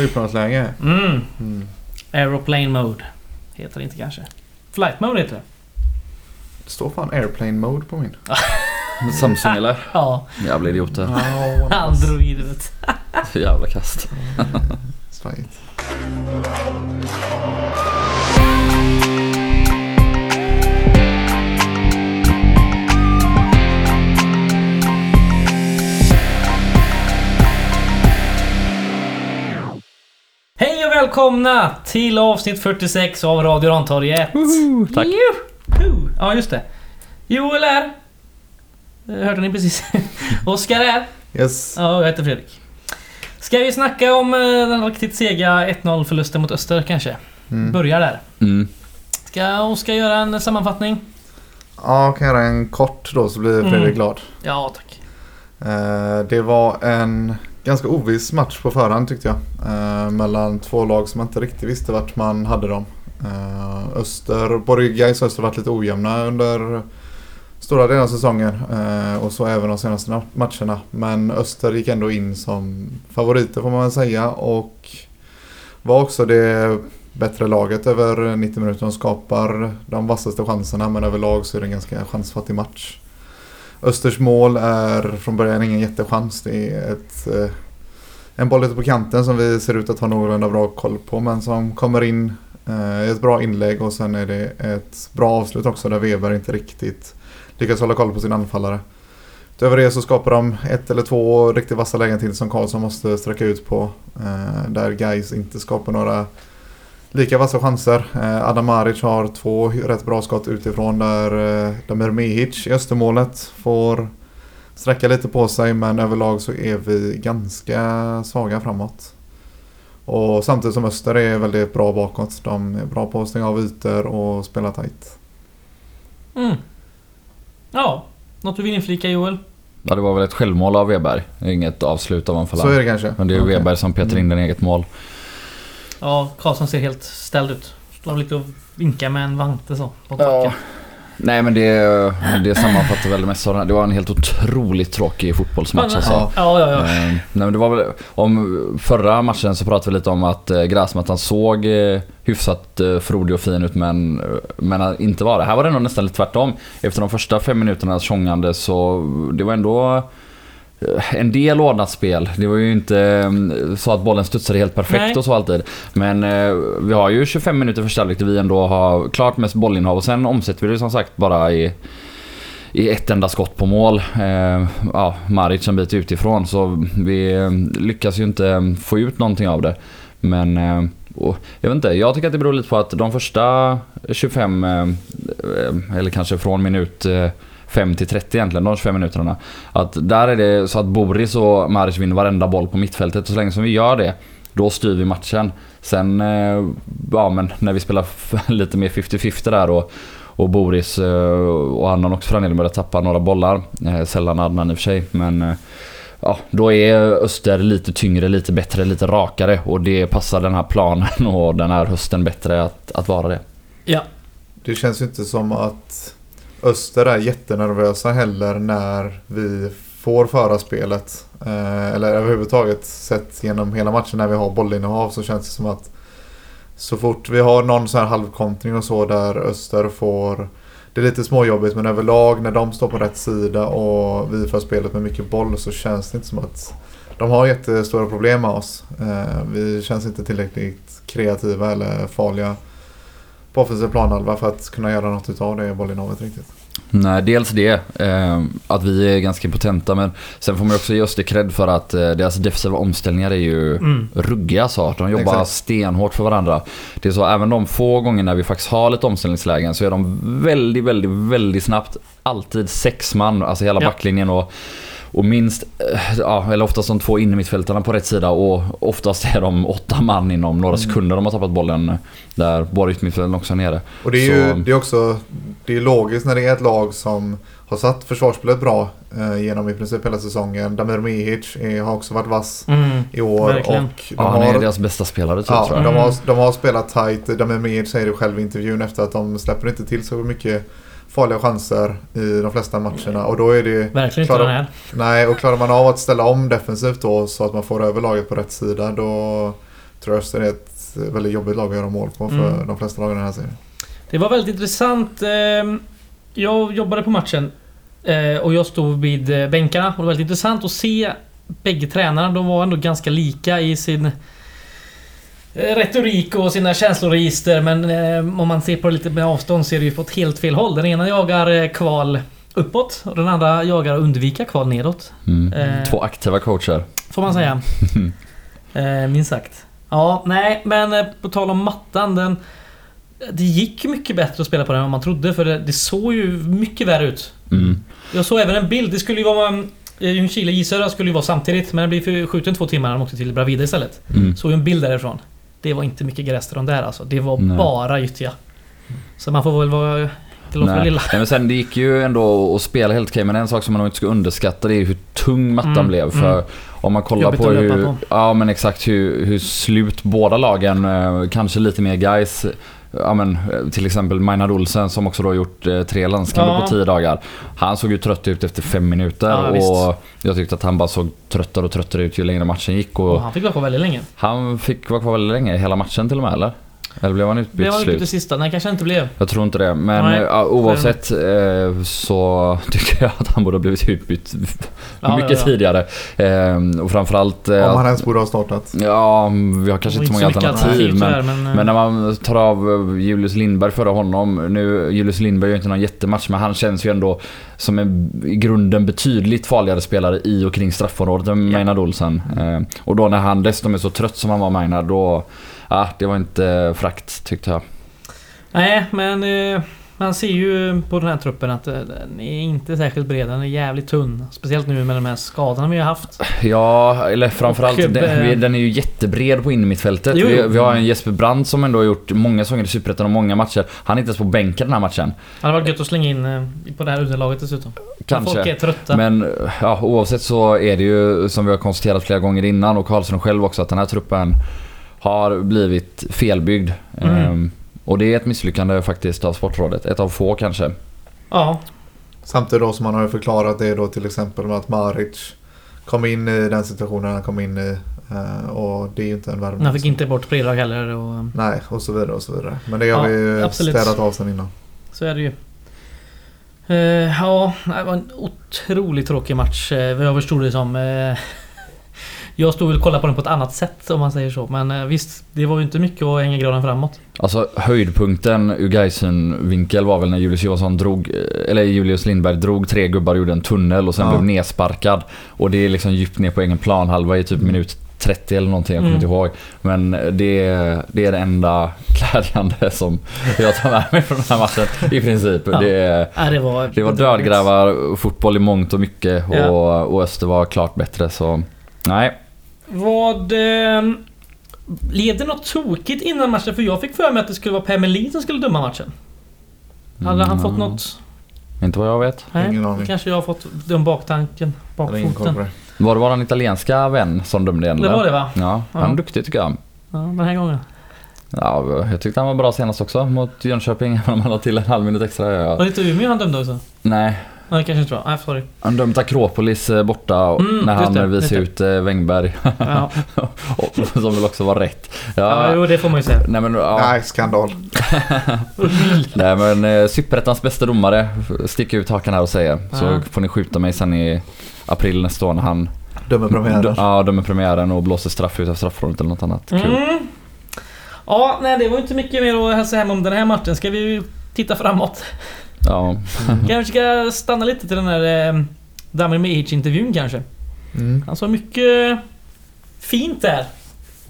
Flygplansläge. Mm. Mm. Aeroplane mode. Heter det inte kanske. Flight mode heter det. Det står fan airplane mode på min. Samsung eller? Ja, Jävla idioter. Ja, Android vet Jävla kast. Svajigt. Välkomna till avsnitt 46 av Radio Rantorget. Tack. Juhu! Ja, just det. Joel är... Det Hörde ni precis. Oskar är... Yes. Ja, jag heter Fredrik. Ska vi snacka om eh, den riktigt sega 1-0 förlusten mot Öster kanske? Mm. Börjar där. Mm. Ska Oskar göra en sammanfattning? Ja, jag kan göra en kort då så blir Fredrik Mm. glad. Ja, tack. Eh, Det var en ganska oviss match på förhand tyckte jag. Eh, Mellan två lag som man inte riktigt visste vart man hade dem. Eh, Öster, både Gais och Öster har varit lite ojämna under stora delar av säsongen. eh, Och så även de senaste matcherna. Men Öster gick ändå in som favoriter får man väl säga. Och var också det bättre laget över 90 minuter. De skapar de vassaste chanserna men överlag så är det en ganska chansfattig match. Östers mål är från början ingen jättechans. Det är ett, eh, en boll ute på kanten som vi ser ut att ha någorlunda bra koll på men som kommer in eh, i ett bra inlägg och sen är det ett bra avslut också där Weber inte riktigt lyckas hålla koll på sin anfallare. Utöver det så skapar de ett eller två riktigt vassa lägen till som Karlsson måste sträcka ut på. Eh, där Guys inte skapar några lika vassa chanser. Eh, Adam Maric har två rätt bra skott utifrån där eh, Damir Mehic i Östermålet får sträcka lite på sig men överlag så är vi ganska svaga framåt. Och samtidigt som Öster är väldigt bra bakåt. De är bra på att stänga av ytor och spela tight. Mm. Ja, något du vill inflika Joel? Ja, det var väl ett självmål av Weberg. Inget avslut av Så är det kanske. Men det är Okej. Weberg som petar in den i eget mål. Ja, Karlsson ser helt ställd ut. Står lite och vinkar med en vante så. På Ja. Nej men det, det sammanfattar väl det mesta av den här. Det var en helt otroligt tråkig fotbollsmatch alltså. Ja, ja, ja. Eh, nej men det var väl, om förra matchen så pratade vi lite om att eh, gräsmattan såg eh, hyfsat frodig och fin ut men, men inte var det. Här var det nog nästan lite tvärtom. Efter de första fem minuterna tjongande så det var ändå en del ordnat spel. Det var ju inte eh, så att bollen studsade helt perfekt Nej. och så alltid. Men eh, vi har ju 25 minuter första halvlek där vi ändå har klart mest bollinnehav och sen omsätter vi det som sagt bara i i ett enda skott på mål. Eh, ja, Maric en bit utifrån så vi eh, lyckas ju inte eh, få ut någonting av det. Men eh, och, jag vet inte, jag tycker att det beror lite på att de första 25, eh, eh, eller kanske från minut eh, 5 till 30 egentligen, de 25 minuterna. Att där är det så att Boris och Maric vinner varenda boll på mittfältet och så länge som vi gör det då styr vi matchen. Sen, eh, ja men när vi spelar lite mer 50-50 där och och Boris eh, och Adnan också för den delen började tappa några bollar. Eh, Sällan Adnan i och för sig men Ja, då är Öster lite tyngre, lite bättre, lite rakare och det passar den här planen och den här hösten bättre att, att vara det. ja. Det känns ju inte som att Öster är jättenervösa heller när vi får föra spelet. Eh, eller överhuvudtaget sett genom hela matchen när vi har bollinnehav så känns det som att så fort vi har någon sån här halvkontring och så där Öster får det är lite småjobbigt men överlag när de står på rätt sida och vi för spelet med mycket boll så känns det inte som att de har jättestora problem med oss. Eh, vi känns inte tillräckligt kreativa eller farliga på offensiv planhalva för att kunna göra något utav det bollinnehavet riktigt. Nej, dels det. Eh, att vi är ganska potenta men sen får man också ge Öster cred för att eh, deras defensiva omställningar är ju Mm. ruggiga så. De jobbar Exakt. stenhårt för varandra. Det är så även de få gånger när vi faktiskt har lite omställningslägen så är de väldigt, väldigt, väldigt snabbt alltid sex man, alltså hela Ja. backlinjen och och minst, eh, ja, eller oftast de två innermittfältarna på rätt sida och oftast är de åtta man inom några Mm. sekunder de har tappat bollen. Där båda yttermittfältarna också är nere. Och det är ju Så- det är också det är logiskt när det är ett lag som har satt försvarsspelet bra eh, genom i princip hela säsongen. Damir Mihic är, har också varit vass Mm. i år. Verkligen. Och de Ja, han är har, deras bästa spelare typ, ja, tror jag. de, Mm. har, de har spelat tight. Damir Mihic säger det själv i intervjun efter att de släpper inte till så mycket farliga chanser i de flesta matcherna. Och då är det Verkligen inte Klara- den här. Nej, och klarar man av att ställa om defensivt då så att man får över laget på rätt sida då, tror jag Öster är ett väldigt jobbigt lag att göra mål på för Mm. de flesta lagen i den här serien. Det var väldigt intressant. Ehm, Jag jobbade på matchen eh, och jag stod vid eh, bänkarna och det var väldigt intressant att se bägge tränarna. De var ändå ganska lika i sin retorik och sina känsloregister men eh, om man ser på det lite med avstånd så är det ju på ett helt fel håll. Den ena jagar eh, kval uppåt och den andra jagar att undvika kval nedåt. Mm. Eh. Två aktiva coacher. Får man säga. eh, minst sagt. Ja, nej, men eh, på tal om mattan. Den, det gick mycket bättre att spela på den än vad man trodde för det, det såg ju mycket värre ut. Mm. Jag såg även en bild. Det skulle ju vara... eh, Ljungskile Gisöra skulle ju vara samtidigt men det blir förskjuten två timmar när de åkte till Bravida istället. Mm. Såg ju en bild därifrån. Det var inte mycket gräs de där alltså. Det var Nej. bara gyttja. Så man får väl vara Nej. lilla. Nej, men sen det gick ju ändå att spela helt okej men en sak som man nog inte ska underskatta det är hur tung mattan Mm, blev. För mm. om man kollar Jobbigt på hur, på. ja men exakt hur, hur slut båda lagen, eh, kanske lite mer guys Ja men eh, till exempel Maynard Olsen som också då gjort eh, tre landskamper Ja. på tio dagar. Han såg ju trött ut efter fem minuter Ja, visst. och jag tyckte att han bara såg tröttare och tröttare ut ju längre matchen gick. Och Och han fick vara kvar väldigt länge. han fick vara kvar väldigt länge, hela matchen till och med eller? Eller blev han utbytt Blev han till ute slut? sista? Nej, kanske inte blev. Jag tror inte det. Men Nej. eh, oavsett eh, så tycker jag att han borde ha blivit utbytt Ja, mycket ja, ja. tidigare. Eh, och framförallt... Eh, Om han att- ens borde ha startat. Ja, vi har kanske inte så många mycket alternativ. Men, tyvärr, men, men när man tar av Julius Lindberg före honom. Nu, Julius Lindberg gör inte någon jättematch men han känns ju ändå som en i grunden betydligt farligare spelare i och kring straffområdet än Ja. Maynard Olsen. Eh, och då när han dessutom är så trött som han var Maynard då... Ja, det var inte frakt tyckte jag. Nej, men eh, man ser ju på den här truppen att eh, den är inte särskilt bred. Den är jävligt tunn. Speciellt nu med de här skadorna vi har haft. Ja, eller framförallt Och, eh, den, den är ju jättebred på innermittfältet. Vi, vi har en Jesper Brandt som ändå har gjort många säsonger i Superettan och många matcher. Han är inte ens på bänken den här matchen. Det hade varit gött att slänga in eh, på det här underlaget dessutom. Kanske. Folk är trötta. Men ja, oavsett så är det ju som vi har konstaterat flera gånger innan och Karlsson själv också att den här truppen har blivit felbyggd. Mm. Ehm, och det är ett misslyckande faktiskt av Sportrådet. Ett av få kanske. Ja, Samtidigt då som man har förklarat det då till exempel med att Maric kom in i den situationen han kom in i. eh, Och det är ju inte en värvning. han fick inte bort Predrag heller och Nej, och så vidare och så vidare. Men det har Ja, vi ju absolut. städat av sen innan. så är det ju. Eh, ja, det var en otroligt tråkig match eh, vad jag förstod det som. Eh, jag stod väl och kollade på den på ett annat sätt om man säger så. Men eh, visst, det var ju inte mycket att hänga graden framåt. Alltså höjdpunkten ur Gaisen vinkel var väl när Julius Johansson drog, eh, eller Julius Lindberg drog tre gubbar och gjorde en tunnel och sen Ja. blev nedsparkad. Och det är liksom djupt ner på egen planhalva i typ minut 30 eller någonting, jag kommer Mm. inte ihåg. Men det, det är det enda glädjande som jag tar med mig från den här matchen i princip. Ja. Det, Nej, det var... det var dödgrävar fotboll i mångt och mycket och, Ja. och Öster var klart bättre så nej. Vad... Eh, led det något tokigt innan matchen? För jag fick för mig att det skulle vara Per Melin som skulle döma matchen. Hade han Mm, fått något? Inte vad jag vet. Nej, Ingen aning. kanske jag har fått den baktanken. Bakfoten. det. Var det våran italienska vän som dömde igen? Det var det va? Ja, han Ja. är duktig tycker jag. Ja, den här gången. Ja, jag tyckte han var bra senast också mot Jönköping. Även om han la till en halv minut extra. Var Ja. det inte Umeå han dömde också? Nej, Nej, kanske inte var. Nej, sorry. han dömde Akropolis eh, borta Mm, när han det, visade ut eh, Wängberg. Ja, som väl också var rätt. ja. Ja, jo, det får man ju säga. nej men, ja, Nej, skandal. nej, men eh, Superettans bästa domare sticker ut hakan här och säger. Så Ja. får ni skjuta mig sen i april nästa år när han Dömer premiären. ja, dömer premiären och blåser straff ut av straffområdet eller något annat. Kul. Mm. Ja, nej det var inte mycket mer att hälsa hem om den här matchen. Ska vi titta framåt? Ja. Kanske ska stanna lite till den här eh, Damir Mehic-intervjun kanske. Mm. Han sa mycket fint där.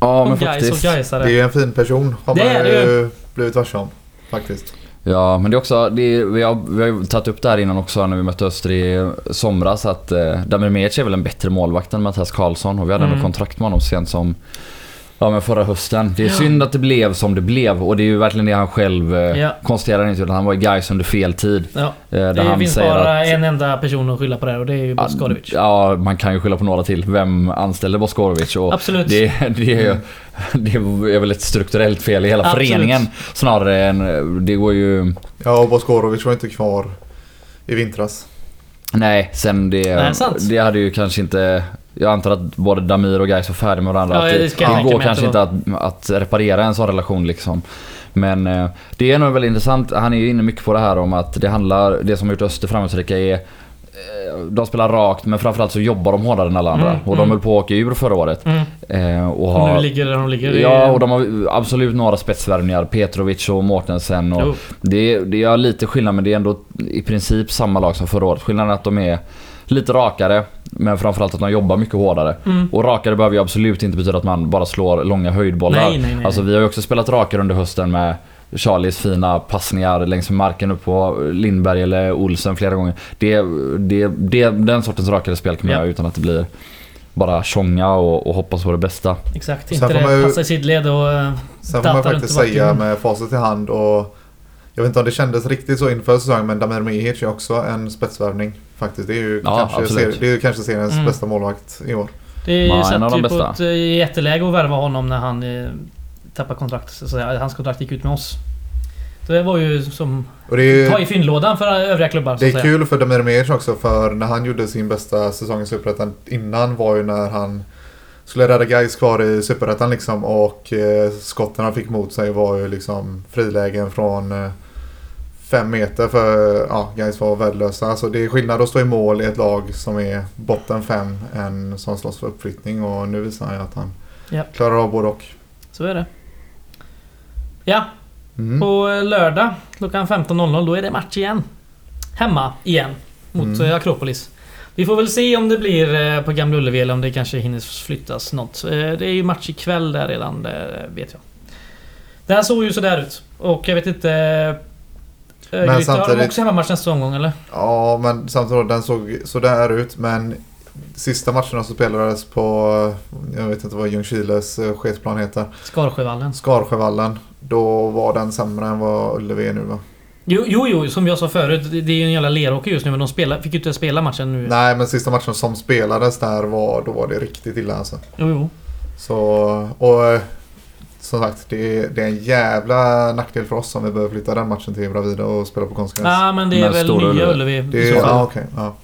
ja, om men faktiskt. Det är ju en fin person. Har Det man ju blivit varse om. Faktiskt. Ja, men det är också, det är, vi, har, vi har ju tagit upp det här innan också när vi mötte Öster i somras att eh, Damir Mehic är väl en bättre målvakt än Mattias Karlsson och vi hade Mm. ändå kontrakt med honom sent som Ja men förra hösten. Det är Ja. synd att det blev som det blev och det är ju verkligen det han själv eh, Ja. konstaterar inte utan han var i Gais under fel tid. Ja, Eh, där det han finns säger bara att, en enda person att skylla på det här och det är ju Boskorovic. Ja, man kan ju skylla på några till. Vem anställde Boskorovic? Och Absolut. det, det, är ju, det är väl ett strukturellt fel i hela Absolut. föreningen snarare än... Det går ju... Ja, och Boskorovic var inte kvar i vintras. Nej, sen det, Nej, det hade ju kanske inte Jag antar att både Damir och Gais var färdiga med varandra. Ja, att det det, går kanske inte att, att reparera en sån relation liksom. Men eh, det är nog väldigt intressant. Han är ju inne mycket på det här om att det handlar, det som har gjort Öster framgångsrika är de spelar rakt men framförallt så jobbar de hårdare än alla andra. Mm, och de mm. höll på att åka ur förra året. Mm. Eh, och Och har, nu ligger där de ligger. Ja, och de har absolut några spetsvärvningar. Petrovic och Mårtensen. Och Jo. det, det är lite skillnad men det är ändå i princip samma lag som förra året. Skillnaden är att de är lite rakare. Men framförallt att de jobbar mycket hårdare. Mm. Och rakare behöver ju absolut inte betyda att man bara slår långa höjdbollar. Nej, nej, nej. Alltså vi har ju också spelat rakare under hösten med Charlies fina passningar längs med marken upp på Lindberg eller Olsen flera gånger. Det, det, det, den sortens rakare spel kan man Ja. göra utan att det blir bara tjonga och, och hoppas på det bästa. Exakt, Sen inte får det man ju- passa i sidled och... eh, Sen får man faktiskt säga med facit i hand och jag vet inte om det kändes riktigt så inför säsongen men Damir Mihic är också en spetsvärvning. Faktiskt. Det är ju Ja, kanske, ser, det är ju kanske seriens Mm. bästa målvakt i år. Det Ja, en satt av de ju på bästa. ett eh, jätteläge att värva honom när han eh, tappade kontraktet. Så att säga. Hans kontrakt gick ut med oss. Så det var ju som... Är, Ta i fyndlådan för övriga klubbar det att är säga. kul för Damir Mihic också för när han gjorde sin bästa säsong i Superettan innan var ju när han skulle rädda Gais kvar i Superettan liksom och eh, skotten han fick mot sig var ju liksom frilägen från eh, fem meter för ja, Gais var värdelösa. Alltså det är skillnad att stå i mål i ett lag som är botten fem än som slåss för uppflyttning och nu visar han ju att han Ja. klarar av både och. Så är det. Ja, Mm. på eh, lördag klockan 15.00 då är det match igen. Hemma igen. Mot Mm. eh, Akropolis. Vi får väl se om det blir eh, på Gamla Ullevi eller om det kanske hinner flyttas något. Det är ju match ikväll där redan, det vet jag. Det här såg ju sådär ut. Och jag vet inte... Men Har de samtidigt- också hemmamatch nästa omgång eller? Ja, men samtidigt den såg sådär ut. Men sista matcherna som spelades på, jag vet inte vad Ljungskiles eh, sketsplan heter, Skarsjövallen. Skarsjövallen. Då var den sämre än vad Ullevi är nu va? Jo, jo, jo, som jag sa förut. Det är ju en jävla leråker just nu men de spelar, fick ju inte spela matchen nu. Nej, men sista matchen som spelades där var, då var det riktigt illa alltså. Jo, jo. Så, och eh, som sagt, det är, det är en jävla nackdel för oss om vi behöver flytta den matchen till Bravida och spela på konstgräs. Ja, men det är Men väl nya Ullevi. Det är, ja, okej. ja.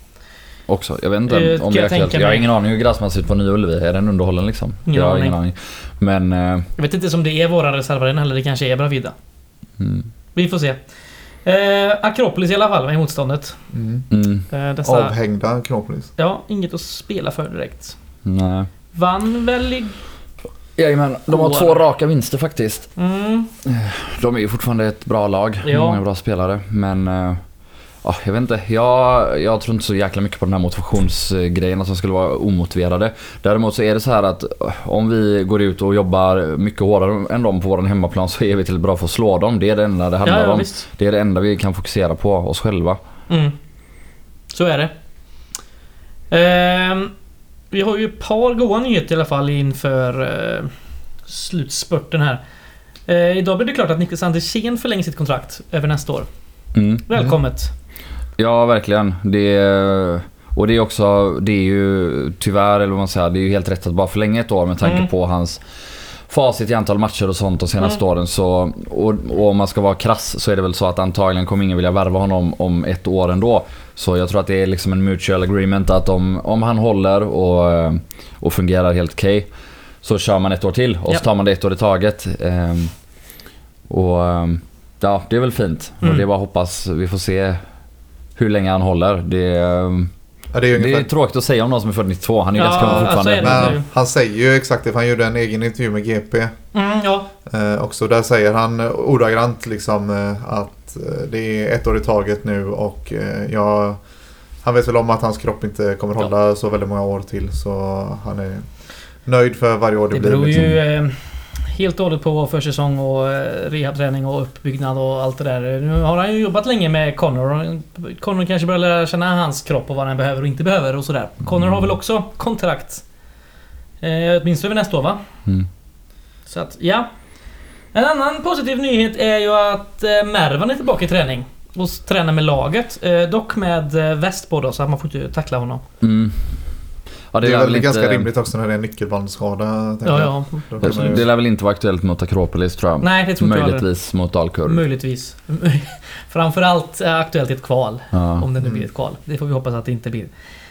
Också. Jag vet inte Det om kan det är jag aktuellt. tänka Jag har ingen aning hur gräsmattan ser ut på Nya Ullevi. Är den underhållen liksom? Ingen jag har ingen aning. Men... Eh, Jag vet inte om det är våra reservarena eller det kanske är Bravida. mm, Vi får se. Eh, Akropolis i alla fall är motståndet. Mm. mm, Eh, dessa, Avhängda Akropolis. ja, inget att spela för direkt. nej. Vann väl i... Jajamän, de har två raka vinster faktiskt. Mm, De är ju fortfarande ett bra lag. Ja. Många bra spelare. Men... eh, Ja, jag vet inte. Jag, jag tror inte så jäkla mycket på den här motivationsgrejen, att de skulle vara omotiverade. Däremot så är det så här att eh, om vi går ut och jobbar mycket hårdare än dem på vår hemmaplan så är vi till bra för att slå dem. Det är det enda det handlar ja, ja, om. visst. Det är det enda vi kan fokusera på, oss själva. Mm. Så är det. Ehm, vi har ju ett par goda nyheter i alla fall inför eh, slutspurten här. Eh, idag blev det klart att Niklas Andersén förlänger sitt kontrakt över nästa år. Mm. Välkommet! Ja, verkligen. Det är, och det är också, det är ju tyvärr, eller vad man säger, det är ju helt rätt att bara förlänga ett år med tanke Mm. på hans facit i antal matcher och sånt de senaste Mm. åren. Så, och, och om man ska vara krass så är det väl så att antagligen kommer ingen vilja värva honom om ett år ändå. Så jag tror att det är liksom en mutual agreement att om, om han håller och, och fungerar helt okej så kör man ett år till och Ja. så tar man det ett år i taget. Ehm, och ja, det är väl fint. Mm. Och det är bara att hoppas, vi får se hur länge han håller. Det, Ja, det är ju det ungefär är tråkigt att säga om någon som är född 92. Han är ju Ja, ganska ung alltså fortfarande. Men han säger ju exakt det, för han gjorde en egen intervju med GP. Mm, ja. Eh, också där säger han ordagrant liksom eh, att eh, det är ett år i taget nu och eh, jag, han vet väl om att hans kropp inte kommer Ja. hålla så väldigt många år till så han är nöjd för varje år det, Det blir. beror Liksom. ju eh, helt och hållet på försäsong och eh, rehabträning och uppbyggnad och allt det där. Nu har han ju jobbat länge med Connor. Connor kanske börjar lära känna hans kropp och vad han behöver och inte behöver och sådär. Connor har väl också kontrakt. Eh, åtminstone nästa år va? Mm. Så att, ja. En annan positiv nyhet är ju att eh, Mervan är tillbaka i träning. Och tränar med laget. Eh, dock med eh, väst på då, så att man får inte tackla honom. Mm. Ja, Det är lär väl ganska inte- rimligt också när det är en nyckelbandsskada. Ja, ja. Det, det lär väl inte vara aktuellt mot Akropolis tror jag. Nej, det tror inte jag. Möjligtvis mot Dalkurd. Möjligtvis. Framförallt aktuellt i ett kval. Ja. Om det nu blir ett kval. Det får vi hoppas att det inte blir.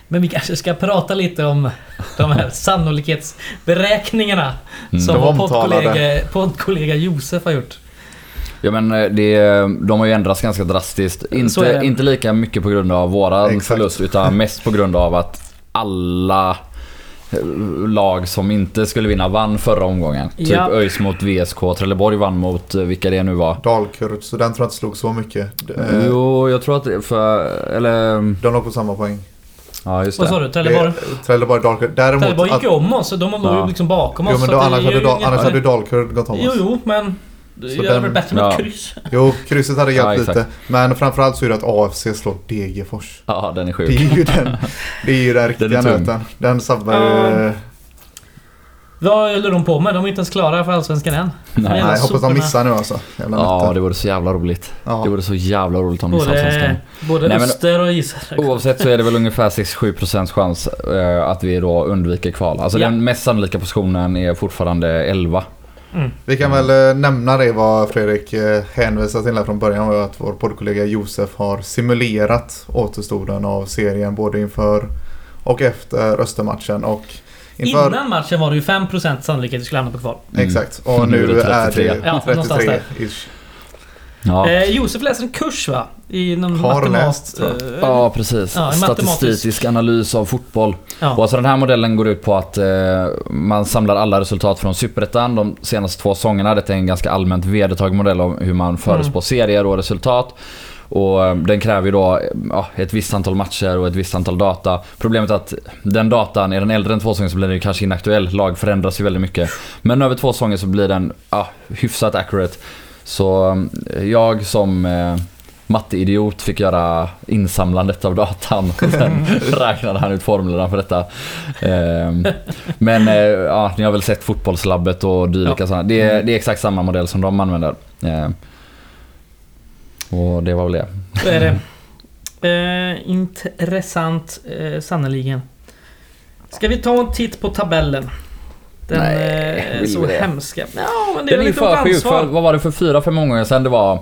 Men vi kanske ska prata lite om de här sannolikhetsberäkningarna Mm. som vår poddkollega, poddkollega Josef har gjort. Ja men eh, det, de har ju ändrats ganska drastiskt. Är Inte, det. inte lika mycket på grund av våran Exakt. förlust utan mest på grund av att alla eh, lag som inte skulle vinna vann förra omgången. Typ Ja. ÖIS mot VSK, Trelleborg vann mot eh, vilka det nu var. Dalkurd, så den tror jag inte slog så mycket. Eh, Jo, jag tror att det för... Eller... De låg på samma poäng. Ja just Vad sa det. du? Trelleborg? Det- Trelleborg, Dalkurd. Däremot... Trelleborg gick ju om oss, de låg Ja. ju liksom bakom oss. Jo men då, det annars, hade, ju da, annars hade Dalkurd gått om oss. Jo, jo, men... Det Så är väl den- bättre med ja. ett kryss. Jo, krysset hade hjälpt Ja, lite. Men framförallt så är det att AFC slår Degerfors. Ja, den är Det sjuk. är ju den, det är ju den riktiga Den nöten. Den sabbar Ja. ju... Vad håller de på med? De är inte ens klara för Allsvenskan än. Nej. Nej, hoppas de missar nu alltså. Jävla Ja, det vore så jävla roligt. Ja. Det vore så jävla roligt om de missade Allsvenskan. Både, både Nej, men- Öster och Israel. Oavsett så är det väl ungefär 6-7% chans eh, att vi då undviker kval. Alltså Ja. den mest sannolika positionen är fortfarande 11. Mm. Vi kan väl eh, nämna det vad Fredrik eh, hänvisade till här från början var att vår poddkollega Josef har simulerat återstoden av serien både inför och efter Östermatchen och inför... Innan matchen var det ju 5% sannolikhet att vi skulle hamna på kval. Mm. Exakt, och Nu nu, är det är 33. det Ja, någonstans 33 där. ish. Ja, Eh, Josef läser en kurs va? I någon Har matemat... läst, jag. eh, ja precis. Ja, Statistisk analys av fotboll. ja. Och alltså den här modellen går ut på att eh, man samlar alla resultat från Superettan de senaste två säsongerna. Detta är en ganska allmänt vedertagen modell om hur man förutspår serier och resultat. Och eh, den kräver ju då ja, ett visst antal matcher och ett visst antal data. Problemet är att den datan, är den äldre än två säsonger så blir den ju kanske inaktuell. Lag förändras ju väldigt mycket. Men över två säsonger så blir den ja, hyfsat accurate. Så eh, jag som eh, matteidiot fick göra insamlandet av datan. Och sen räknade han ut formlerna för detta. Ehm, Men eh, ja, ni har väl sett fotbollslabbet och dylika Ja. sådana. Det, är- det är exakt samma modell som de använder. Ehm, Och det var väl det. Så är det. Eh, intressant, eh, sannoliken. Ska vi ta en titt på tabellen? Den Nej, eh, är så det? hemska. Ja, men det Den är är för sjuk. vad var det för fyra, fem gånger sedan det var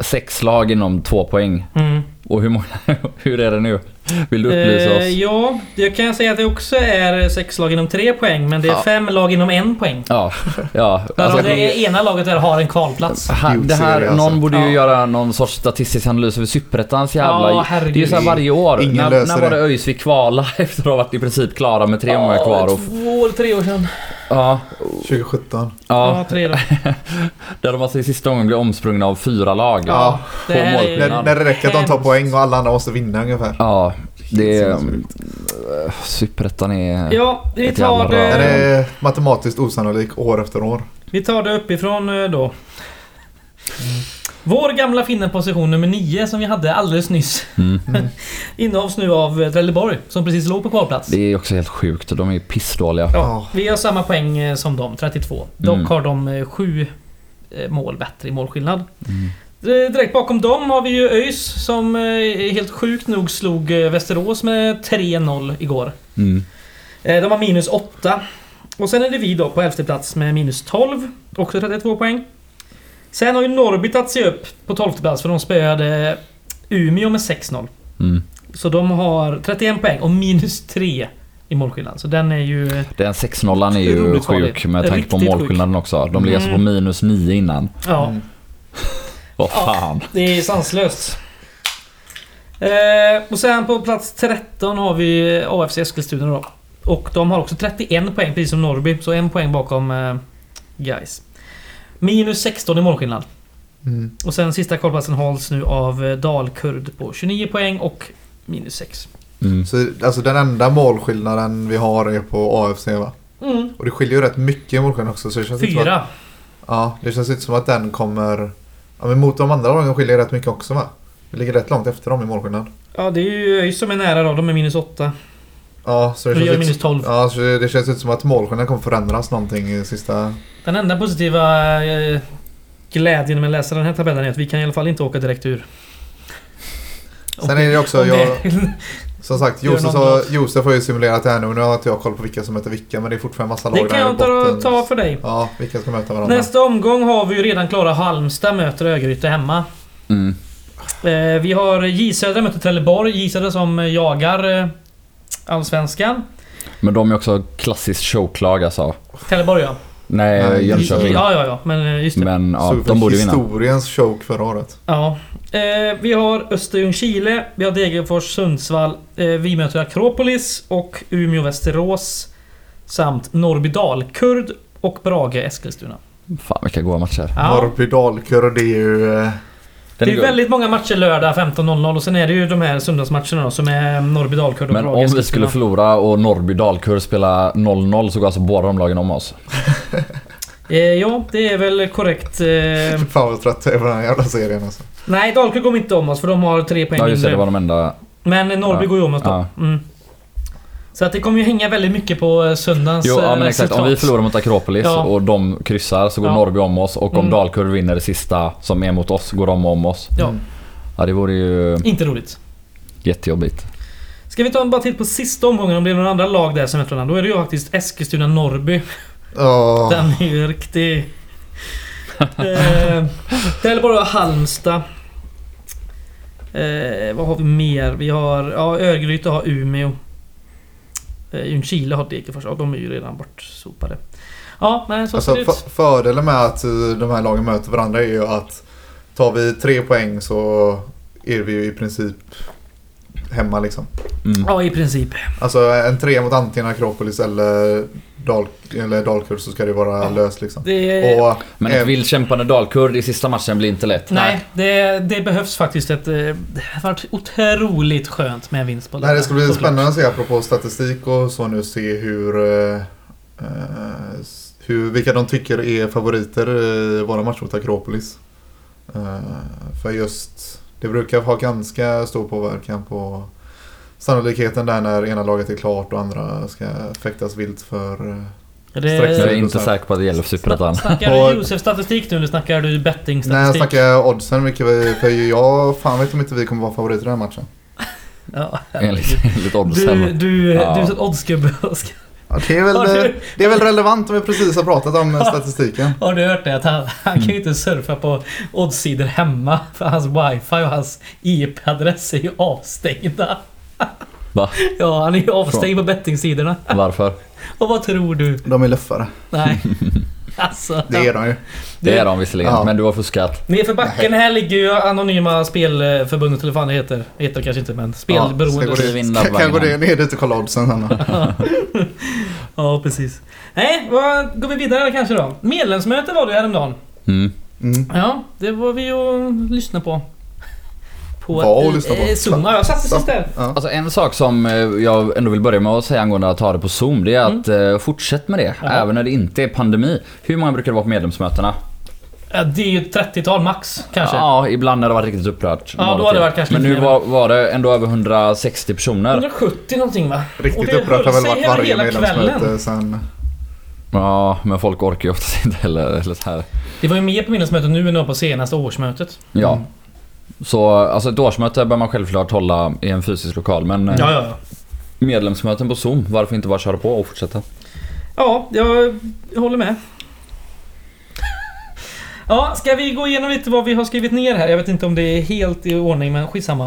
sex lag inom två poäng? Mm. Och hur, många, hur är det nu? Vill du upplysa Eh, oss? ja, det kan jag säga att det också är sex lag inom tre poäng, men det är Ja. fem lag inom en poäng. Ja, ja. Där Alltså, det ena laget där har en kvalplats. här, det här, någon alltså. borde ju Ja. göra någon sorts statistisk analys över Superettans jävla... Ja, herregud. det är ju så här varje år. Ingen när, löser när var det. ÖIS fick kvala efter att ha varit i princip klara med tre månader kvar? Och, Två eller tre år sedan. ja, 2017. Ja, ja, tre då. där de alltså i sista gången blev omsprungna av fyra lag. Ja, det på är målskillnad. När, när det räcker att de tar poäng och alla andra måste vinna ungefär. Ja, det är... Sinnessjukt. Superettan är... Ja, vi tar rör. Den det, är matematiskt osannolik år efter år. vi tar det uppifrån eh, då. Vår gamla finne position nummer 9 som vi hade alldeles nyss Mm. innehas nu av eh, Trelleborg som precis låg på kvalplats. Det är också helt sjukt. De är pissdåliga. Ja, vi har samma poäng eh, som dem, 32. Dock Mm. har de eh, sju eh, mål bättre i målskillnad. Mm. Direkt bakom dem har vi ju ÖIS som helt sjukt nog slog Västerås med 3-0 igår. Mm. De har minus 8. Och sen är det vi då på elfte plats med minus 12. Också 32 poäng. Sen har ju Norrby tagit sig upp på 12 plats för de spöade Umeå med 6-0. Mm. Så de har 31 poäng och minus 3 i målskillnad. Så den är ju... Den 6-0 är ju sjuk med tanke på målskillnaden också. De ligger alltså på Mm. minus 9 innan. Ja, Mm. Vad Ja. fan. det är sanslöst. Eh, och sen på plats 13 har vi AFC Eskilstuna då. Och de har också 31 poäng, precis som Norrby. Så en poäng bakom eh, Guys. Minus 16 i målskillnad. Mm. Och sen sista kvalplatsen hålls nu av eh, Dalkurd på 29 poäng och minus 6. Mm. Så alltså den enda målskillnaden vi har är på AFC va? Mm. Och det skiljer ju rätt mycket i målskillnad också. Så det känns Inte som att, Fyra. ja, det känns inte som att den kommer... Ja, men mot de andra lagen skiljer det rätt mycket också va? Vi ligger rätt långt efter dem i målskillnad. Ja, det är ju ÖIS som är nära då. De är minus 8. Ja, så det gör känns, minus inte, 12. ja, så det känns inte som att målskillnaden kommer förändras någonting i sista... Den enda positiva eh, glädjen med att läsa den här tabellen är att vi kan i alla fall inte åka direkt ur. Sen är det också, jag, som sagt, Josef, har. Josef har ju simulerat det här nu. Nu har inte jag koll på vilka som möter vilka, men det är fortfarande massa lag Det kan där i jag ta, botten. ta för dig. Ja, vilka ska möta varandra. Nästa omgång har vi ju redan klara Halmstad möter Örgryte hemma. Mm. Eh, vi har J Södra möter Trelleborg. J Södra som jagar eh, Allsvenskan. Men de är också klassiskt choklag alltså. Trelleborg ja. Nej, Nej, Jönköping. Ja, ja, ja. Men eh, just det. Men ja, de borde vinna. historiens choke förra året. Ja. Eh, vi har Österljung-Chile, vi har Degerfors-Sundsvall, eh, vi möter Akropolis och Umeå-Västerås samt Norrby Dalkurd och Brage-Eskilstuna. Fan vilka goda matcher. Ja. Norrby Dalkurd är ju... eh, Det Den är god. väldigt många matcher lördag 15.00 och sen är det ju de här söndagsmatcherna då som är Norrby Dalkurd och Men Brage om vi skulle förlora och Norrby Dalkurd spela 0-0 så går alltså båda de lagen om oss. eh, Ja, det är väl korrekt. Eh, Fan vad trött jag är på den här jävla serien alltså. nej, Dalkurd går inte om oss för de har tre poäng Ja just det, det var de enda. Men Norrby Ja. går ju om oss då. Ja. Mm. Så att det kommer ju hänga väldigt mycket på eh, söndagens Jo, ja, eh, men exakt. Om vi förlorar mot Akropolis Ja. och de kryssar så går Ja. Norrby om oss och om Mm. Dalkurd vinner det sista som är mot oss går de om oss. Ja. Ja det vore ju inte roligt. jättejobbigt. Ska vi ta en bara titt på sista omgången om det är några andra lag där som möter varandra. Då är det ju faktiskt Eskilstuna-Norrby. Ja. Den är ju riktig... eh, Trelleborg och Halmstad. Eh, vad har vi mer? Vi har... Ja, Örgryte har Umeå. Eh, Ljungskile har Degerfors. Ja, de är ju redan bortsopade. Ja, men så ser Alltså det ut. för, fördelen med att eh, de här lagen möter varandra är ju att tar vi tre poäng så är vi ju i princip hemma liksom. Mm. Ja, i princip. Alltså en tre mot antingen Akropolis eller, Dal, eller Dalkurd så ska det vara Ja. löst liksom. Det, Och Men eh, ett vilt kämpande Dalkurd i sista matchen blir inte lätt. nej, det, det behövs faktiskt ett... eh, Det har varit otroligt skönt med en vinst på Nej, det ska bli såklart. spännande att se apropå statistik och så nu se hur, eh, eh, hur vilka de tycker är favoriter i våra matcher mot Akropolis. Eh, för just det brukar ha ganska stor påverkan på sannolikheten där när ena laget är klart och andra ska fäktas vilt för eh, Jag Det, är inte säker på att det gäller för Superettan. snackar du Josef-statistik nu eller snackar du Nej, jag betting-statistik? snackar oddsen mycket. För jag fan vet om inte vi kommer vara favoriter i den här matchen. Ja, Enligt, enligt du, oddsen. du, Ja. du är en oddsgubbe. Oskar. Ja, det, är väl, du- det är väl relevant om vi precis har pratat om statistiken. Har du hört det? Att han, han kan ju inte surfa på oddssidor hemma för hans wifi och hans IP-adress är ju avstängda. Va? Ja, han är ju avstängd på bettingsidorna. Varför? Och vad tror du? De är luffare. Nej. Alltså. Det är de ju. Det är de visserligen, Ja. men du har fuskat. Nerför backen här ligger ju Anonyma Spelförbundet, eller vad det heter. Heter det kanske inte, men spelberoende. in Kan kan gå ner dit och kolla oddsen sen. Ja, precis. Nej, vad går vi vidare kanske då? Medlemsmöte var det ju häromdagen. Mm. Mm. Ja, det var vi och lyssna på. På Var och lyssna på? eh, Zoom. Ja, jag satt precis där. Ja. Alltså en sak som eh, jag ändå vill börja med att säga angående att ta det på Zoom, det är att eh, fortsätt med det. Mm. Ja. Även när det inte är pandemi. Hur många brukar det vara på medlemsmötena? Ja, det är ju ett 30-tal max, kanske. Ja, ibland när det varit riktigt upprört. Ja, då har det varit kanske Men nu var, var det ändå över 160 personer. 170 någonting va? Riktigt upprört har väl varit varje medlemsmöte sen... Ja, men folk orkar ju oftast inte heller. Eller så här. Det var ju mer på medlemsmötet nu än det var på senaste årsmötet. Ja. Så alltså ett årsmöte bör man självklart hålla i en fysisk lokal. Men eh, Ja, ja, ja. medlemsmöten på Zoom, varför inte bara köra på och fortsätta? Ja, jag, håller med. Ja, ska vi gå igenom lite vad vi har skrivit ner här? Jag vet inte om det är helt i ordning, men skitsamma.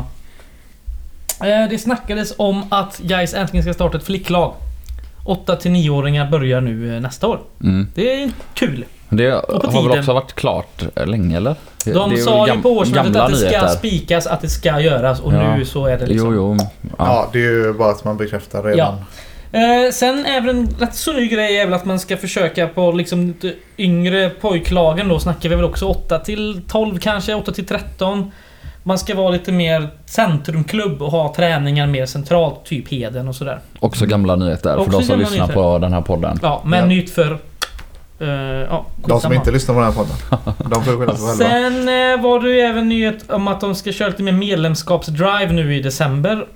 Eh, Det snackades om att Gais äntligen ska starta ett flicklag. 8 till 9-åringar börjar nu eh, nästa år. Mm. Det är kul. Det har väl också varit klart eh, länge eller? De det är sa ju på årsmötet att det ska nyheter. spikas, att det ska göras och Ja. nu så är det liksom... Jo, jo. Ja. Ja. det är ju bara att man bekräftar redan. Eh, sen även en rätt så ny grej är väl att man ska försöka på liksom yngre pojklagen då snackar vi väl också 8 till 12 kanske, 8 till 13. Man ska vara lite mer centrumklubb och ha träningar mer centralt, typ Heden och sådär. Också gamla nyheter Också för de som lyssnar nyheter. på den här podden. Ja, men Ja. nytt för... Uh, ja, De som inte lyssnar på den här podden. De får skylla sig själva. Sen eh, var det ju även nyhet om att de ska köra lite mer medlemskapsdrive nu i december.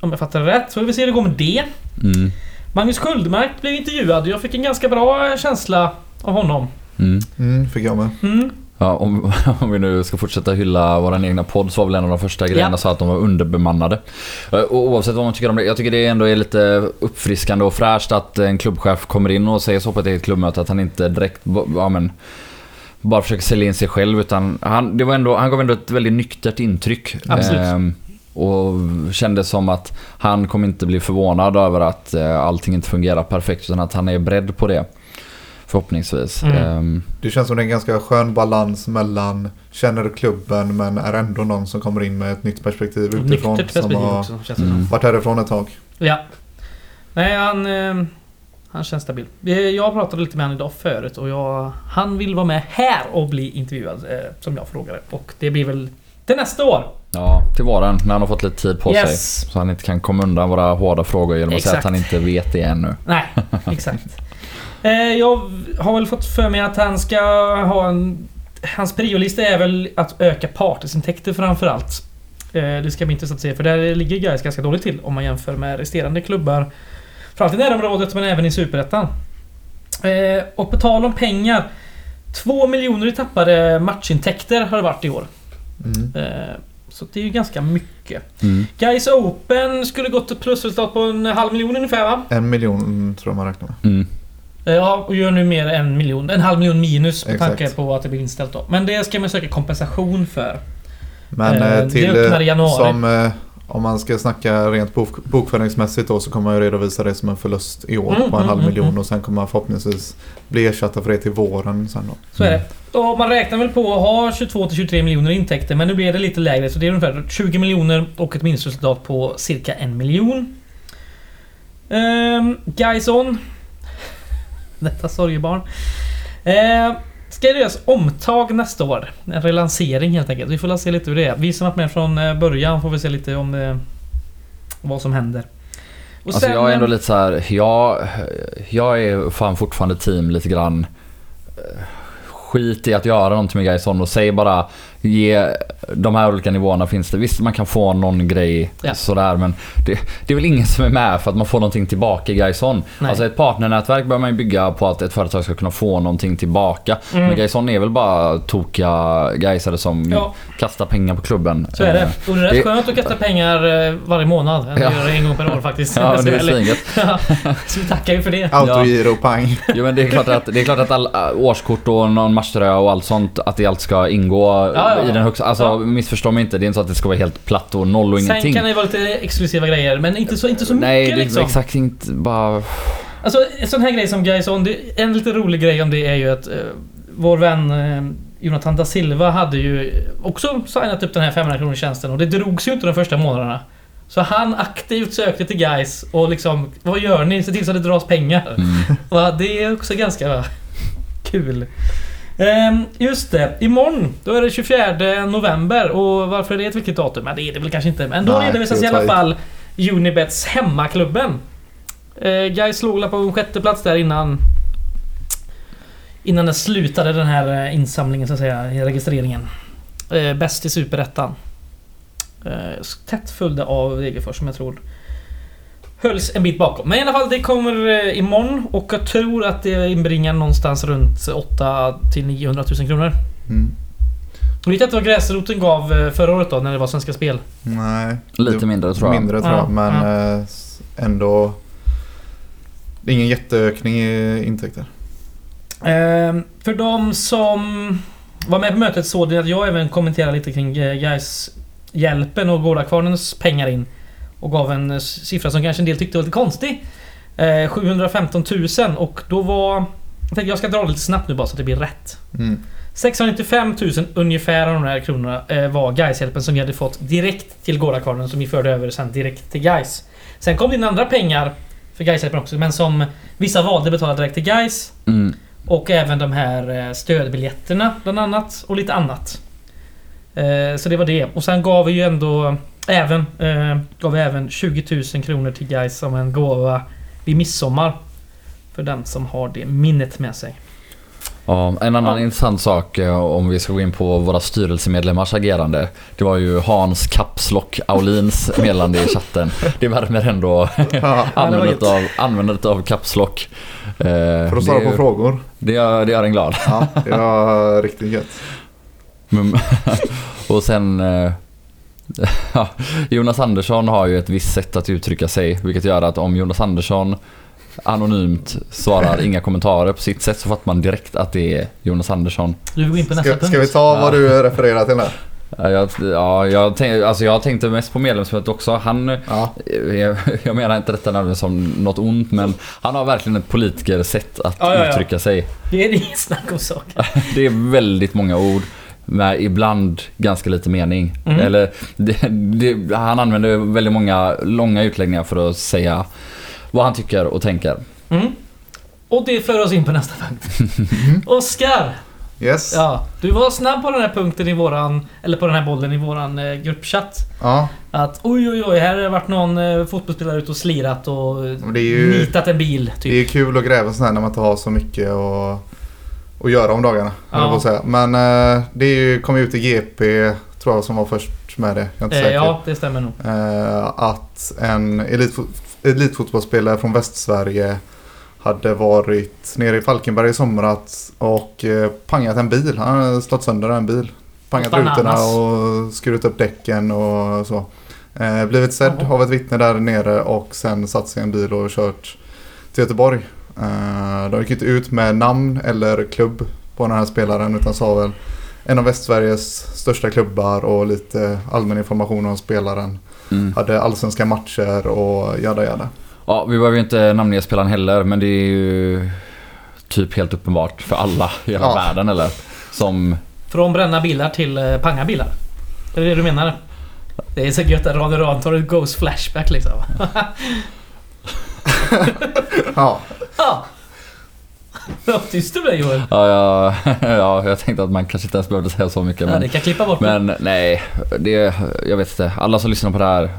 Om jag fattar rätt. Så vi får se hur det går med det. Mm. Magnus Sköldmark blev intervjuad. Jag fick en ganska bra känsla av honom. Mm. Mm, fick jag med. Mm. Ja, om, om vi nu ska fortsätta hylla vår egna podd så var väl en av de första grejerna Ja. så att de var underbemannade. Eh, Och oavsett vad man tycker om det. Jag tycker det ändå är lite uppfriskande och fräscht att en klubbchef kommer in och säger så på ett eget klubbmöte att han inte direkt ja, men, bara försöker sälja in sig själv utan han, det var ändå, han gav ändå ett väldigt nyktert intryck. Absolut. Ehm, och kände som att han kommer inte bli förvånad över att eh, allting inte fungerar perfekt utan att han är beredd på det. Förhoppningsvis. Mm. Ehm, Det känns som det är en ganska skön balans mellan känner klubben men är ändå någon som kommer in med ett nytt perspektiv utifrån. Nyktert Som perspektiv har också känns det Mm. som. varit härifrån ett tag. Ja. Nej, han, eh, han känns stabil. Eh, Jag pratade lite med honom idag förut och jag, han vill vara med här och bli intervjuad eh, som jag frågade. Och det blir väl till nästa år. ja, till våren när han har fått lite tid på Yes. sig. Så han inte kan komma undan våra hårda frågor genom att säga att Exakt. han inte vet det ännu. Nej, exakt. Eh, jag har väl fått för mig att han ska ha en... Hans priolista är väl att öka partysintäkter framförallt. Eh, det ska bli intressant att se för där ligger Gais ganska dåligt till om man jämför med resterande klubbar. Framförallt i närområdet men även i Superettan. Eh, och på tal om pengar. Två miljoner i tappade matchintäkter har det varit i år. Mm. Eh, så det är ju ganska mycket. Mm. Guys Open skulle gått ett plusresultat på en halv miljon ungefär va? En miljon tror jag man räknar med. Mm. Eh, Ja, och gör nu mer än en miljon. En halv miljon minus med Exakt. tanke på att det blir inställt då. Men det ska man söka kompensation för. Men Eh, eh, det till i eh, januari. som eh, om man ska snacka rent bok, bokföringsmässigt då så kommer man ju redovisa det som en förlust i år Mm, på en mm, halv mm, miljon mm. och sen kommer man förhoppningsvis bli ersatta för det till våren sen då. Så är det. Och man räknar väl på att ha 22-23 miljoner intäkter men nu blir det lite lägre så det är ungefär 20 miljoner och ett minusresultat på cirka en miljon. Um, Guys on. Detta sorgebarn. Uh, ska det göras omtag nästa år? En relansering helt enkelt. Vi får se lite hur det är. Vi som varit med från eh, början får vi se lite om det, vad som händer. Och Alltså sen, jag är ändå eh, lite så här, jag, jag är fan fortfarande team lite grann. eh, Skit i att göra någonting med Gaison och säg bara ge de här olika nivåerna finns det. Visst man kan få någon grej Ja. sådär men det, det är väl ingen som är med för att man får någonting tillbaka i Gaison. Alltså ett partnernätverk bör man ju bygga på att ett företag ska kunna få någonting tillbaka. Mm. Men Gaison är väl bara tokiga gaisare som Ja. kastar pengar på klubben. Så är det. Eh, Och det är rätt det- skönt att kasta pengar eh, varje månad. Än Ja. göra det en gång per år faktiskt. Ja det är svingött. Ja, Så vi tackar ju för det. Autogiro, pang. Jo men det är klart att, det är klart att all, äh, årskort och någon matchtröja och allt sånt, att det allt ska ingå Ja, ja. i den högsta. Alltså Ja. missförstå mig inte, det är inte så att det ska vara helt platt och noll och Sen ingenting. kan det vara lite exklusiva grejer, men inte så, inte så Nej, mycket det är liksom. exakt inte bara... Alltså en sån här grej som Guys On, det, en lite rolig grej om det är ju att eh, vår vän eh, Jonathan da Silva hade ju också signat upp den här 500 kronors tjänsten och det drogs ju inte de första månaderna. Så han aktivt sökte till Guys och liksom, vad gör ni? Se till så att det dras pengar. Mm. Va, det är också ganska kul. Ehm, just det, imorgon då är det 24 november och varför är det ett viktigt datum? Men det är det väl kanske inte. Men då Nej, redovisas i alla fall Unibets hemmaklubben. Uh, Guys slog på en sjätte plats där innan Innan den slutade den här eh, insamlingen så att säga, i registreringen. Uh, bäst i Superettan. Uh, tätt följda av Degerfors som jag tror hölls en bit bakom. Men i alla fall, det kommer eh, imorgon och jag tror att det inbringar någonstans runt 8 till 900 000 kronor. Mm. Och vet inte vad gräsroten gav eh, förra året då när det var Svenska Spel? Nej. Lite mindre tror jag. Mindre tror Ja, jag, men ja. eh, ändå... Ingen jätteökning i intäkter. Ehm, för de som var med på mötet såg det att jag även kommenterade lite kring eh, Gais hjälpen och Gårdakvarnens pengar in. Och gav en eh, siffra som kanske en del tyckte var lite konstig. Eh, 715 000 och då var... Jag tänkte jag ska dra det lite snabbt nu bara så att det blir rätt. Mm. 695 000 ungefär av de här kronorna eh, var Gaishjälpen som vi hade fått direkt till Gårdakvarnen som vi förde över sen direkt till Gais. Sen kom det in andra pengar för Gaishjälpen också men som vissa valde betala direkt till Gais. Mm. Och även de här eh, stödbiljetterna bland annat och lite annat. Eh, Så det var det. Och sen gav vi ju ändå även, eh, gav vi även 20 000 kronor till Gais som en gåva vid midsommar. För den som har det minnet med sig. Ja, en annan Ja. intressant sak eh, om vi ska gå in på våra styrelsemedlemmars agerande. Det var ju Hans Kapslock Aulins meddelande i chatten. Det värmer ändå Ja, användandet, av, användandet av Kapslock. Eh, för att svara på frågor. det, gör, det gör en glad. Ja, det var riktigt gött. Och sen... eh, Jonas Andersson har ju ett visst sätt att uttrycka sig. Vilket gör att om Jonas Andersson anonymt svarar inga kommentarer på sitt sätt så fattar man direkt att det är Jonas Andersson. Du vill gå in på nästa Ska, punkt. ska vi ta vad du refererar till där? Ja, jag, ja, jag, tänk, alltså jag tänkte mest på medlemsmötet också. Han, Ja. jag, jag menar inte detta nödvändigtvis som något ont men han har verkligen ett politikersätt att Ja, ja, ja. uttrycka sig. Det är inget snack om saken. Det är väldigt många ord. Med ibland ganska lite mening. Mm. Eller, det, det, han använder väldigt många långa utläggningar för att säga vad han tycker och tänker. Mm. Och det för oss in på nästa punkt. Oskar! Yes. Ja. Ja, du var snabb på den här punkten i våran... Eller på den här bollen i våran eh, gruppchatt. Att oj oj oj, här har det varit någon eh, fotbollsspelare ute och slirat och Och det ju- nitat en bil. Det Typ. är ju kul att gräva sån här när man inte har så mycket att, att göra om dagarna. Ja. säga. Men eh, det är ju, kom ut i GP, tror jag, som var först med det. Jag är inte Eh, säker. ja, det stämmer nog. Eh, att en elitfot- elitfotbollsspelare från Västsverige hade varit nere i Falkenberg i somras och eh, pangat en bil. Han hade slått sönder en bil. Pangat Bananas. rutorna och skurit upp däcken och så. Eh, blivit sedd Jaha. av ett vittne där nere och sen satt sig i en bil och kört till Göteborg. Eh, de gick inte ut med namn eller klubb på den här spelaren utan sa väl en av Västsveriges största klubbar och lite allmän information om spelaren. Mm. Hade allsvenska matcher och jada jada. Ja, vi behöver ju inte namnge spelaren heller men det är ju typ helt uppenbart för alla i hela Ja. världen eller? Som Från bränna bilar till eh, panga bilar. Är det det du menar? Det är så gött att Radio Rantorget goes flashback liksom. Ja, Ja. Vad tyst du blev Joel. Ja, ja, ja, jag tänkte att man kanske inte ens behövde säga så mycket. Ja, Men, det kan klippa bort det. men nej, det, jag vet inte. Alla som lyssnar på det här.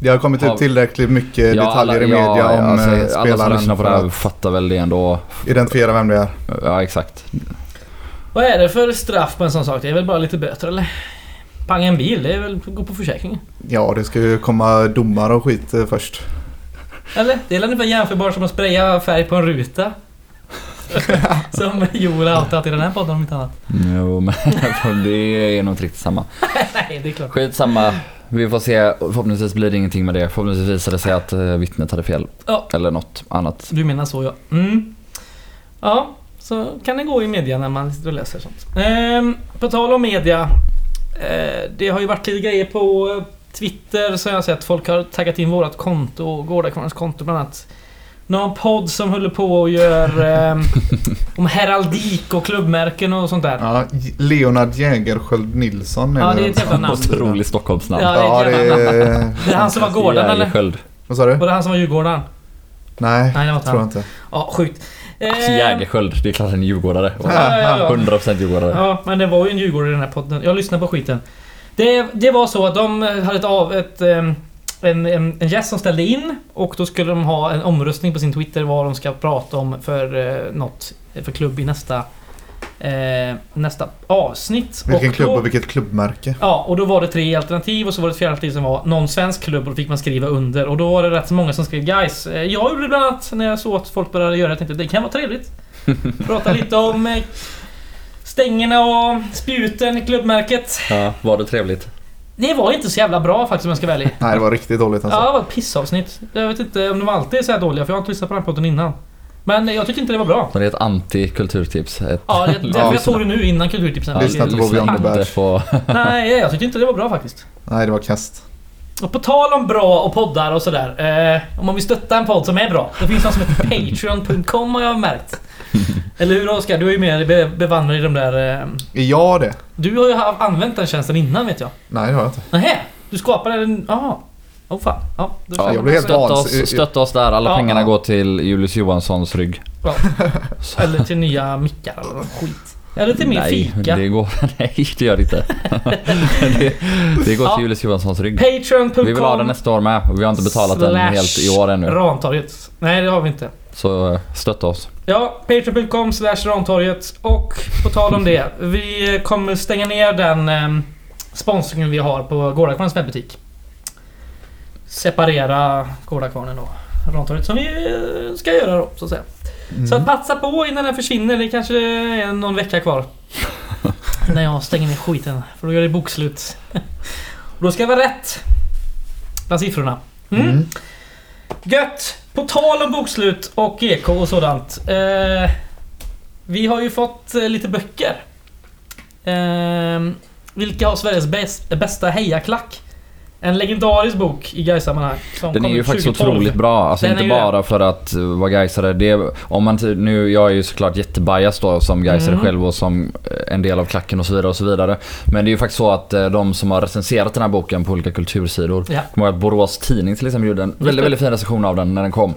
det har kommit Ja. ut tillräckligt mycket ja, detaljer alla, i media ja, om alltså, eh, Alla som spelaren lyssnar på det här att fattar väl det ändå. identifiera vem det är. Ja, exakt. Vad är det för straff på en sån sak? Det är väl bara lite böter eller? Panga en bil, det är väl gå på försäkringen? Ja, det ska ju komma domar och skit eh, först. Eller? Det är ungefär jämförbart som att spraya färg på en ruta. som Joel har haft i den här podden om inte annat. Jo, men det är nog inte riktigt samma. Nej, det är klart. Skitsamma. Vi får se. Förhoppningsvis blir det ingenting med det. Förhoppningsvis visar det sig att eh, vittnet hade fel. Ja. Eller något annat. Du menar så ja. Mm. Ja, så kan det gå i media när man sitter och läser sånt. Ehm, på tal om media. Eh, det har ju varit lite grejer på eh, Twitter så jag har sett folk har taggat in vårat konto, Gårdakvarnens konto bland annat. Någon podd som håller på och gör eh, om heraldik och klubbmärken och sånt där. Ja, Leonard Jägerskiöld Nilsson Ja, eller det är ett jävla namn. Otroligt Stockholmsnamn. Ja, det är Ja, ett det jävla namn. är... Det är han som var gården eller? Jägersköld. Vad sa du? Var det han som var Djurgården? Nej, Nej, det var inte tror jag han. inte. Ja, sjukt. Alltså Ehm, Jägersköld, det är klart en djurgårdare. ja, ja, ja. 100% djurgårdare. Ja, men det var ju en djurgårdare i den här podden. Jag lyssnade på skiten. Det, det var så att de hade ett av ett... En, en, en gäst som ställde in och då skulle de ha en omröstning på sin Twitter vad de ska prata om för eh, något för klubb i nästa eh, nästa avsnitt. Vilken och klubb då, och vilket klubbmärke? Ja, och då var det tre alternativ och så var det ett fjärde alternativ som var någon svensk klubb och då fick man skriva under. Och då var det rätt så många som skrev guys. eh, Jag gjorde det bland annat när jag såg att folk började göra det. Jag tänkte det kan vara trevligt. Prata lite om eh, stängerna och spjuten i klubbmärket. Ja, var det trevligt? Det var inte så jävla bra faktiskt om jag ska vara ärlig. Nej, det var riktigt dåligt alltså. Ja, det var ett pissavsnitt. Jag vet inte om de alltid är så här dåliga för jag har inte lyssnat på den här podden innan. Men jag tyckte inte det var bra. Så det är ett anti-kulturtips. Ett Ja, det är därför Ja. jag tog det nu innan kulturtipsen. Lyssna inte på Badge. på... Nej, jag tyckte inte det var bra faktiskt. Nej, det var kast. Och på tal om bra och poddar och sådär. Eh, om man vill stötta en podd som är bra. Det finns något som heter Patreon.com har jag märkt. Eller hur Oskar? Du är ju mer be- bevandrad i de där... Eh, Är jag det? du har ju använt den tjänsten innan vet jag. Nej, det har jag inte. Nähä? Du skapade den... Jaha. Åh fan. Ja, Ja, jag blir helt stötta, oss, stötta oss där. Alla Ja. pengarna går till Julius Johanssons rygg. Ja. Eller till nya mickar eller något skit. Eller till mer nej, fika. det går... Nej, det gör det inte. det, det går Ja. till Julius Johanssons rygg. Patreon.com Vi vill ha den nästa år med. Vi har inte betalat den helt i år ännu. Rantorget. Nej, det har vi inte. Så eh, stötta oss. Ja, patreon.com slash rantorget. Och på tal om det. Vi kommer stänga ner den eh, sponsringen vi har på Gårdakvarnens webbutik. Separera Gårdakvarnen och Rantorget som vi eh, ska göra då, så att säga. Så att passa på innan den försvinner. Det kanske är någon vecka kvar. när jag stänger ner skiten. För då gör det bokslut. och då ska det vara rätt. Bland siffrorna. Mm. Mm. Gött! På tal om bokslut och eko och sådant. Eh, vi har ju fått eh, lite böcker. Eh, vilka har Sveriges bäst, bästa hejaklack? En legendarisk bok i Gais-sammanhang. Den är ju faktiskt 2012. otroligt bra. Alltså Den inte bara för att vara Gaisare. Det är, om man, t- nu, jag är ju såklart jättebias då som Gaisare Mm. själv och som eh, en del av klacken och så vidare och så vidare. Men det är ju faktiskt så att eh, de som har recenserat den här boken på olika kultursidor. Ja. Kommer att Borås Tidning till exempel gjorde en det. väldigt, väldigt fin recension av den när den kom.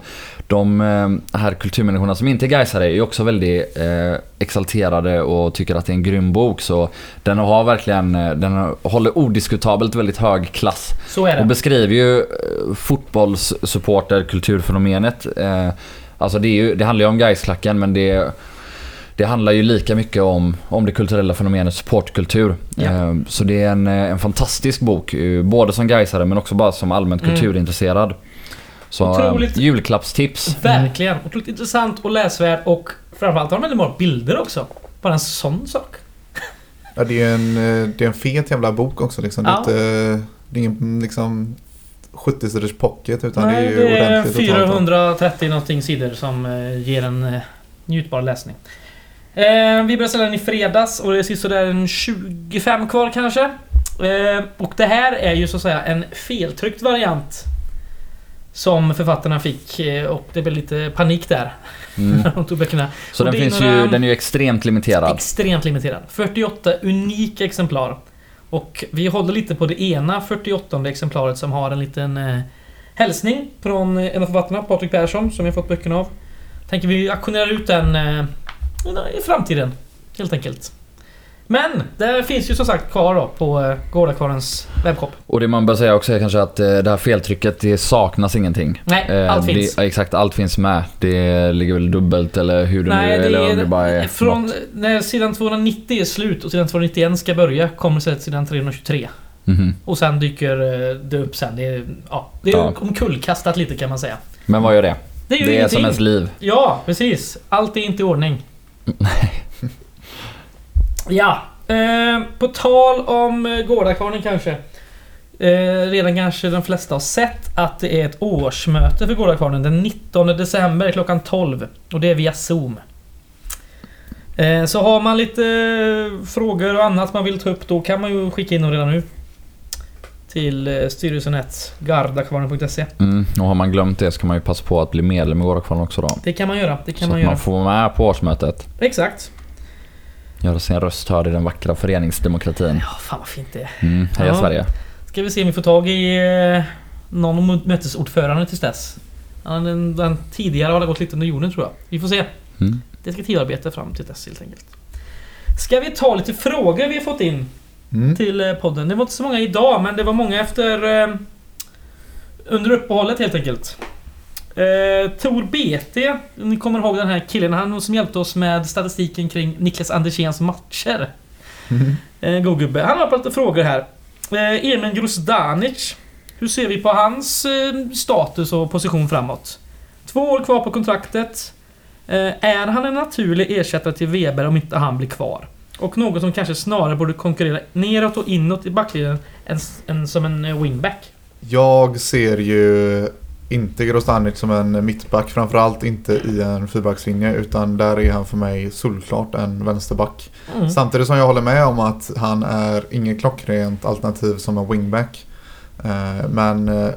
De eh, här kulturmänniskorna som inte är Gaisare är också väldigt eh, exalterade och tycker att det är en grym bok. Så den har verkligen, eh, den håller odiskutabelt väldigt hög klass. Så är Och det. beskriver ju eh, fotbollssupporter kulturfenomenet. Eh, alltså det, är ju, det handlar ju om Gaisklacken men det, det handlar ju lika mycket om, om det kulturella fenomenet supportkultur. Eh, så det är en, en fantastisk bok, både som Gaisare men också bara som allmänt Mm. kulturintresserad. Så Otroligt- eh, julklappstips. Verkligen. Otroligt intressant och läsvärd och framförallt har de väldigt bra bilder också. Bara en sån sak. Ja, det är en, eh, det är en fet jävla bok också liksom. Det, är Ja. inte, det är ingen liksom 70-sidors pocket utan Nej, det är ju det är ordentligt totalt. 430 någonting sidor som eh, ger en njutbar läsning. Eh, vi började sälja den i fredags och det är sådär en 25 kvar kanske. Eh, och det här är ju så att säga en feltryckt variant. Som författarna fick eh, och det blev lite panik där Mm. när de tog böckerna. Så Och den finns några- ju, den är ju extremt limiterad. Extremt limiterad. 48 unika exemplar. Och vi håller lite på det ena 48 exemplaret som har en liten eh, hälsning från eh, en av författarna, Patrik Persson, som vi har fått böckerna av. Tänker vi auktionera ut den eh, i framtiden, helt enkelt. Men det finns ju som sagt kvar då på eh, Gårdakvarnens webbshop. Och det man bör säga också är kanske att eh, det här feltrycket, det saknas ingenting. Nej, Eh, allt det, finns. Exakt, allt finns med. Det ligger väl dubbelt eller hur det Nej, nu det eller om det är, bara är från något. när sidan 290 är slut och sidan 291 ska börja kommer istället sidan 323. Mhm. Och sen dyker det upp sen. Det är, ja, det är Ja. omkullkastat lite kan man säga. Men vad gör det? Det gör Det är som ens liv. Ja, precis. Allt är inte i ordning. ja, eh, på tal om eh, Gårdakvarnen kanske. Eh, redan kanske de flesta har sett att det är ett årsmöte för Gårdakvarnen den 19 december klockan 12. Och det är via Zoom. Eh, så har man lite eh, frågor och annat man vill ta upp då kan man ju skicka in dem redan nu. Till styrelsen gardakvarnen.se. Mm. Och har man glömt det så kan man ju passa på att bli medlem i Gårdakvarnen också då. Det kan man göra. Det kan så man att göra. man får vara med på årsmötet. Exakt. Göra sin röst hörd i den vackra föreningsdemokratin. Ja, fan vad fint det är. Mm. Heja Ja. Sverige. Ska vi se om vi får tag i eh, någon mötesordförande tills dess. Den, den tidigare har det gått lite under jorden tror jag. Vi får se. Mm. Detektivarbete fram till dess helt enkelt. Ska vi ta lite frågor vi har fått in Mm. till eh, podden? Det var inte så många idag men det var många efter... Eh, under uppehållet helt enkelt. Eh, Tor BT, ni kommer ihåg den här killen, han som hjälpte oss med statistiken kring Niklas Anderséns matcher. Mm. Eh, god gubbe. Han har lite frågor här. Eh, Emin Grosdanic. Hur ser vi på hans eh, status och position framåt? Två år kvar på kontraktet. Eh, är han en naturlig ersättare till Weber om inte han blir kvar? Och något som kanske snarare borde konkurrera neråt och inåt i backlinjen än, än som en eh, wingback. Jag ser ju inte Grostanic som en mittback. Framförallt inte i en fyrbackslinje. Utan där är han för mig solklart en vänsterback. Mm. Samtidigt som jag håller med om att han är inget klockrent alternativ som en wingback. Eh, Men eh,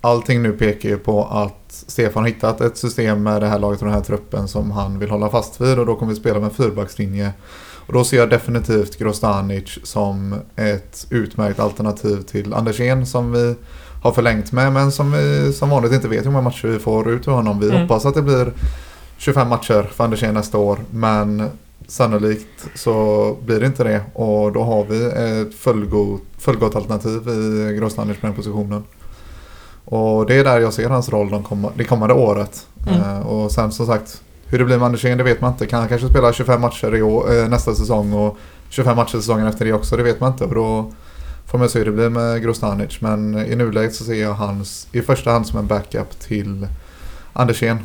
allting nu pekar ju på att Stefan har hittat ett system med det här laget och den här truppen som han vill hålla fast vid och då kommer vi spela med en fyrbackslinje. Och då ser jag definitivt Grostanic som ett utmärkt alternativ till Andersén som vi har förlängt med men som vi som vanligt inte vet hur många matcher vi får ut ur honom. Vi Mm. hoppas att det blir 25 matcher för Andersén nästa år men sannolikt så blir det inte det och då har vi ett fullgott, fullgott alternativ i Grostanic på den positionen. Och det är där jag ser hans roll de komma, det kommande året. Mm. Eh, och sen som sagt, hur det blir med Andersén det vet man inte. Kan han kanske spela 25 matcher i år, eh, nästa säsong och 25 matcher säsongen efter det också, det vet man inte. Och då får man se hur det blir med Grostanic. Men i nuläget så ser jag hans i första hand som en backup till Andersén.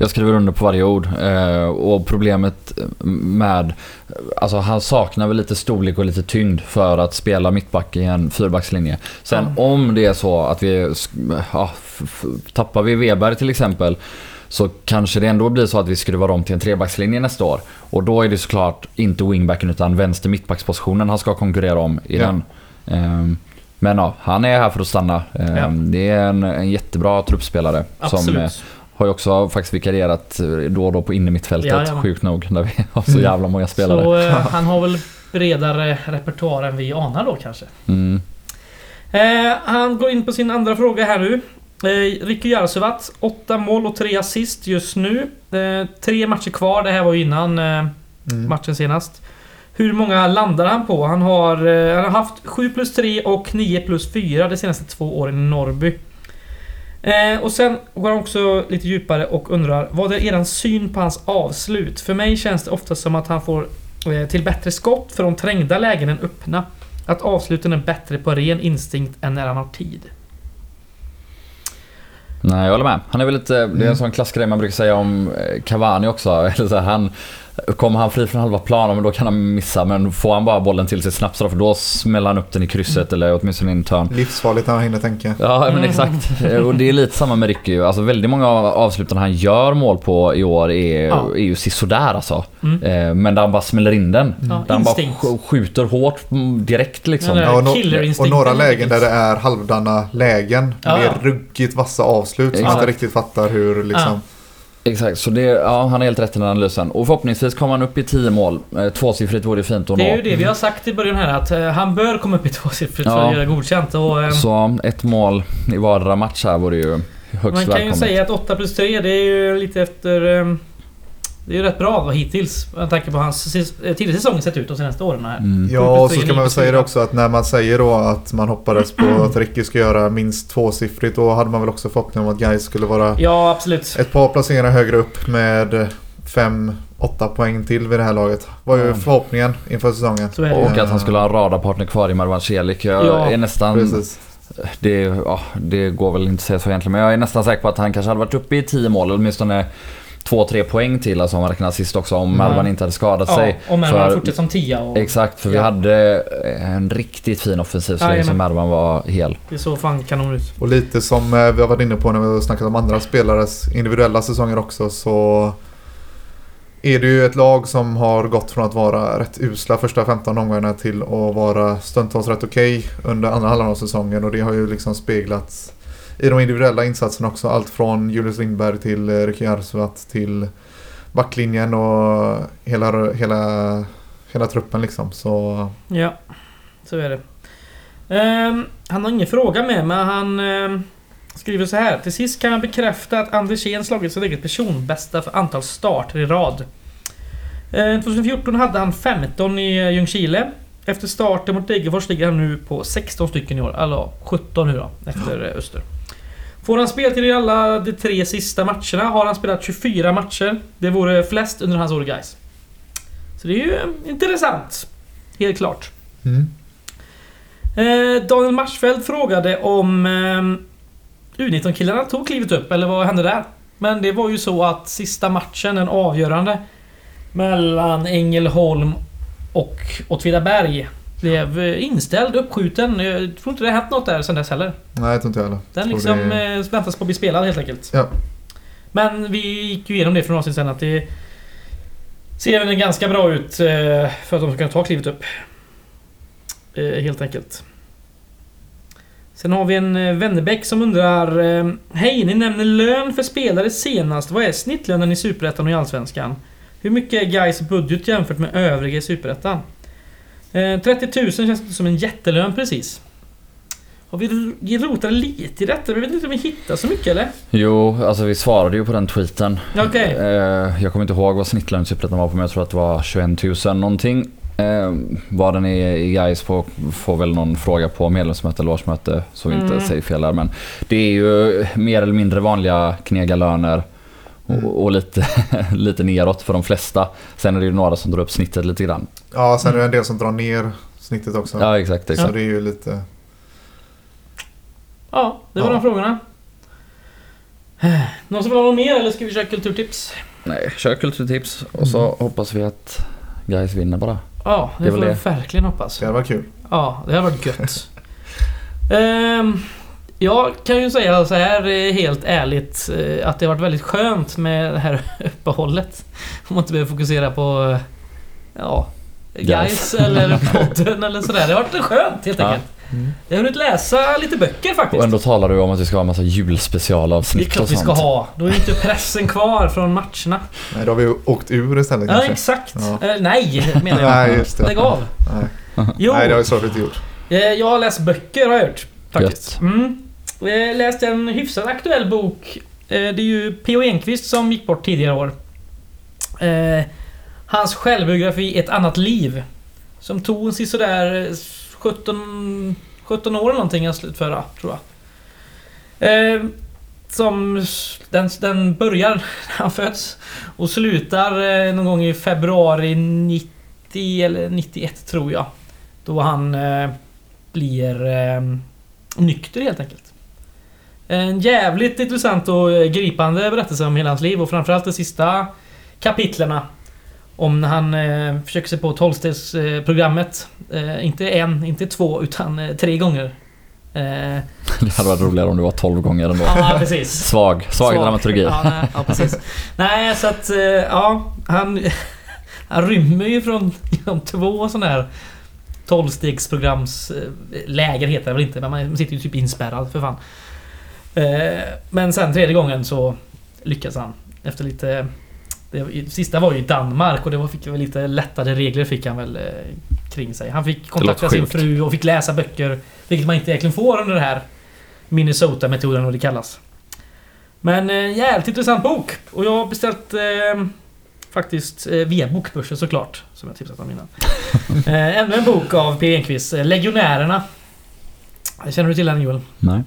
Jag skriver under på varje ord. Eh, och problemet med... Alltså han saknar väl lite storlek och lite tyngd för att spela mittback i en fyrbackslinje. Sen Ja. om det är så att vi... Ja, tappar vi Weber till exempel så kanske det ändå blir så att vi skruvar om till en trebackslinje nästa år. Och då är det såklart inte wingbacken utan vänster mittbackspositionen han ska konkurrera om i Ja. den. Ehm, Men ja, han är här för att stanna. Ehm, Ja. Det är en, en jättebra truppspelare. Som Absolut. eh, har ju också faktiskt vikarierat då och då på innermittfältet, Jajamän. sjukt nog. Där vi har så Mm. jävla många spelare. Så eh, han har väl bredare repertoar än vi anar då kanske. Mm. Eh, han går in på sin andra fråga här nu. Eh, Ricky Jarsuvat, 8 mål och 3 assist just nu. Eh, tre matcher kvar, det här var ju innan eh, Mm. matchen senast. Hur många landar han på? Han har, eh, han har haft 7 plus 3 och 9 plus 4 de senaste två åren i Norrby. Eh, och sen går han också lite djupare och undrar Vad är eran syn på hans avslut? För mig känns det ofta som att han får eh, till bättre skott från trängda lägen än öppna. Att avsluten är bättre på ren instinkt än när han har tid. Nej, jag håller med. Han är väl lite, det är en Mm. sån klassgrej man brukar säga om eh, Cavani också. Eller så här, han, kommer han fri från halva planen, men då kan han missa. Men får han bara bollen till sig snabbt så då, för då smäller han upp den i krysset eller åtminstone i en törn. Livsfarligt när man hinner tänka. Ja, men Mm. exakt. Och det är lite samma med Ricky. Alltså väldigt många av avsluten han gör mål på i år är, Ja. är ju sisådär alltså. Mm. Eh, Men där han bara smäller in den. Ja, Där han bara instinkt. skjuter hårt mm, direkt liksom. Ja, Ja, och, no- och några lägen där det är halvdana lägen. Ja, med ja. ruggigt vassa avslut som man inte riktigt fattar hur liksom... Exakt, så det, ja, han har helt rätt i den analysen. Och förhoppningsvis kommer han upp i 10 mål. Eh, Tvåsiffrigt vore fint att Det är ju nå. det vi har sagt i början här att eh, han bör komma upp i tvåsiffrigt för Ja. att göra godkänt. Och, eh, Så ett mål i vardera match här vore ju högst man kan ju välkommet. säga att 8 plus 3 det är ju lite efter... eh, Det är ju rätt bra hittills. Med tanke på hans sis- eh, tidigare säsong sett ut de senaste åren här. Mm. Ja, och så ska man väl säga det också att när man säger då att man hoppades på att Ricky ska göra minst tvåsiffrigt då hade man väl också förhoppning om att Gais skulle vara Ja, absolut. ett par placeringar högre upp med 5-8 poäng till vid det här laget. Var ju Ja. förhoppningen inför säsongen. Och att han skulle ha en radarpartner kvar i Marwan Celik. Jag Ja, är nästan... Precis. Det, ja, det går väl inte att säga så egentligen, men jag är nästan säker på att han kanske hade varit uppe i 10 mål, åtminstone 2-3 poäng till, alltså om man räknar assist också, om Mm. Inte hade skadat Ja, sig. om Mervan För- fortsätter som tia och Exakt, för vi Ja. hade en riktigt fin offensiv så länge som. Mervan var hel. det såg fan kanon ut. Och lite som eh, vi har varit inne på när vi har snackat om andra spelares individuella säsonger också så är det ju ett lag som har gått från att vara rätt usla första 15 omgångarna till att vara stundtals rätt okej under andra halvan av säsongen och det har ju liksom speglats i de individuella insatserna också. Allt från Julius Lindberg till eh, Ricky Arsuat till backlinjen och hela, hela, hela truppen liksom. Så Ja, så är det. Um, han har ingen fråga med men han um, skriver så här. Till sist kan jag bekräfta att Andersén slagit sitt eget personbästa för antal starter i rad. Ehm, uh, 2014 hade han 15 i eh, Ljungskile. Efter starten mot Degerfors ligger han nu på 16 stycken i år. Alltså Eller 17 nu då, efter eh, Öster. Får han speltid i alla de tre sista matcherna har han spelat 24 matcher. Det vore flest under hans år i Gais. Så det är ju intressant. Helt klart. mm. Eh, Daniel Marsfeld frågade om eh, U19-killarna tog klivet upp, eller vad hände där? Men det var ju så att sista matchen, den avgörande, mellan Ängelholm och Åtvidaberg blev eh, inställd, uppskjuten. Jag tror inte det har hänt något där sen dess heller. nej jag tror inte jag heller. Den liksom det- eh, väntas på att bli spelad helt enkelt. Ja. Men vi gick ju igenom det för några avsnitt sen att det ser väl ganska bra ut eh, för att de ska kunna ta klivet upp. Eh, Helt enkelt. Sen har vi en eh, Wennerbäck som undrar eh, Hej, ni nämner lön för spelare senast. Vad är snittlönen i Superettan och i Allsvenskan? Hur mycket är Gais budget jämfört med övriga i Superettan? Eh, 30 000 känns inte som en jättelön precis. Har vi rotat lite i detta? Vi vet inte om vi hittar så mycket eller? Jo, alltså vi svarade ju på den tweeten. Okej. Eh, jag kommer inte ihåg vad i Superettan var på men jag tror att det var 21 000 någonting. Eh, vad den är i guys på får väl någon fråga på medlemsmöte eller årsmöte så vi inte Mm. säger fel där. Men det är ju mer eller mindre vanliga knegarlöner Mm. och, och lite, lite neråt för de flesta. Sen är det ju några som drar upp snittet lite grann. Ja, sen är det en del som drar ner snittet också. Ja exakt. exakt. Så det är ju lite... Ja, det var Ja. de frågorna. Någon som vill ha något mer eller ska vi köra kulturtips? Nej, kör kulturtips och så hoppas vi att guys vinner bara. Ja, det, Det är får det. verkligen hoppas. Det hade varit kul. Ja, det har varit gött. Ehm, jag kan ju säga så här eh, helt ärligt eh, att det har varit väldigt skönt med det här uppehållet. Om man inte behöver fokusera på eh, ja, guys eller podden eller sådär. Det har varit skönt helt Ja. enkelt. Jag har hunnit läsa lite böcker faktiskt. Och ändå talar du om att vi ska ha en massa det är julspecialavsnitt klart och vi sånt. ska ha. Då är inte pressen kvar från matcherna. Nej, då har vi åkt ur istället Ja, kanske. exakt. Ja. Eh, nej, menar jag. Nej, just det. Lägg av. Nej. Jo. Nej, det har vi såklart inte gjort. Jag har läst böcker har jag gjort. Faktiskt. Mm. Jag läste en hyfsat aktuell bok. Eh, det är ju P.O. Enquist som gick bort tidigare år. Eh, hans självbiografi Ett annat liv. Som tog sig sådär 17, 17 år eller någonting att slutföra, tror jag. Som... Den, den börjar när han föds och slutar någon gång i februari 90 eller 91 tror jag. Då han blir eh, nykter helt enkelt. En jävligt intressant och eh, gripande berättelse om hela hans liv och framförallt de sista kapitlerna. Om när han eh, försöker sig på tolvstegsprogrammet. Eh, inte en, inte två, utan eh, tre gånger. Eh, Det hade varit roligare om det var 12 gånger ändå. ja, precis. Svag, svag dramaturgi. Ja, nej, ja, precis. Nej, så att... eh, Ja, han... Han rymmer ju från genom två sådana här 12-stegsprograms... eh, Läger heter det väl inte, men man sitter ju typ inspärrad för fan. Eh, Men sen tredje gången så lyckas han. Efter lite... Det sista var ju i Danmark och det fick väl lite lättare regler fick han väl eh, kring sig. Han fick kontakta sin fru och fick läsa böcker. Vilket man inte egentligen får under det här Minnesota-metoden och det kallas. Men eh, jävligt intressant bok. Och jag har beställt eh, faktiskt eh, via Bokbörsen såklart. Som jag tipsat om innan. eh, ännu en bok av P. Enquist. Legionärerna. Känner du till den Joel? Nej.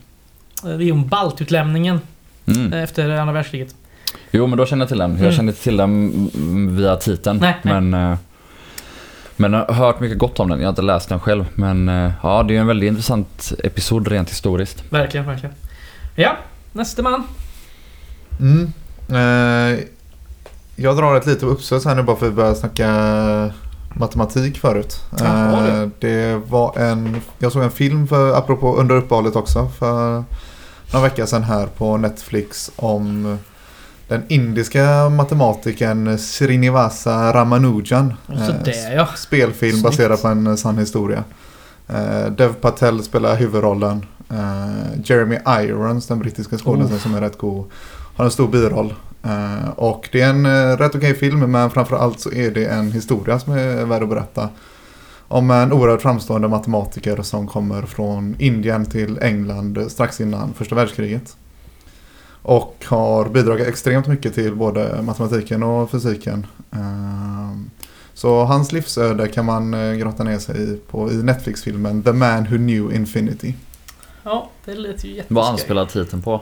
Eh, Det är om baltutlämningen Mm. eh, efter andra världskriget. Jo men då känner jag till den. Jag Mm. kände inte till den via titeln. Nej, nej. men, eh, men jag har hört mycket gott om den. Jag har inte läst den själv. Men eh, ja, det är en väldigt intressant episod rent historiskt. Verkligen, verkligen. Ja, nästa man. Mm. Eh, jag drar ett litet uppsats här nu bara för att vi började snacka matematik förut. Jaha, Eh, det var en, jag såg en film för, apropå under uppehållet också för några veckor sedan här på Netflix om den indiska matematikern Srinivasa Ramanujan. Så Eh, där ja. Spelfilm Snyggt. baserad på en eh, sann historia. Eh, Dev Patel spelar huvudrollen. Eh, Jeremy Irons, den brittiska skådespelaren Oh. som är rätt god, har en stor biroll. Eh, och det är en eh, rätt okej film men framförallt så är det en historia som är värd att berätta. Om en oerhört framstående matematiker som kommer från Indien till England strax innan första världskriget. Och har bidragit extremt mycket till både matematiken och fysiken. Eh, så hans livsöde kan man eh, grotta ner sig i på, i Netflix-filmen The Man Who Knew Infinity. Ja, det lät ju jätteskoj. Vad anspelar titeln på?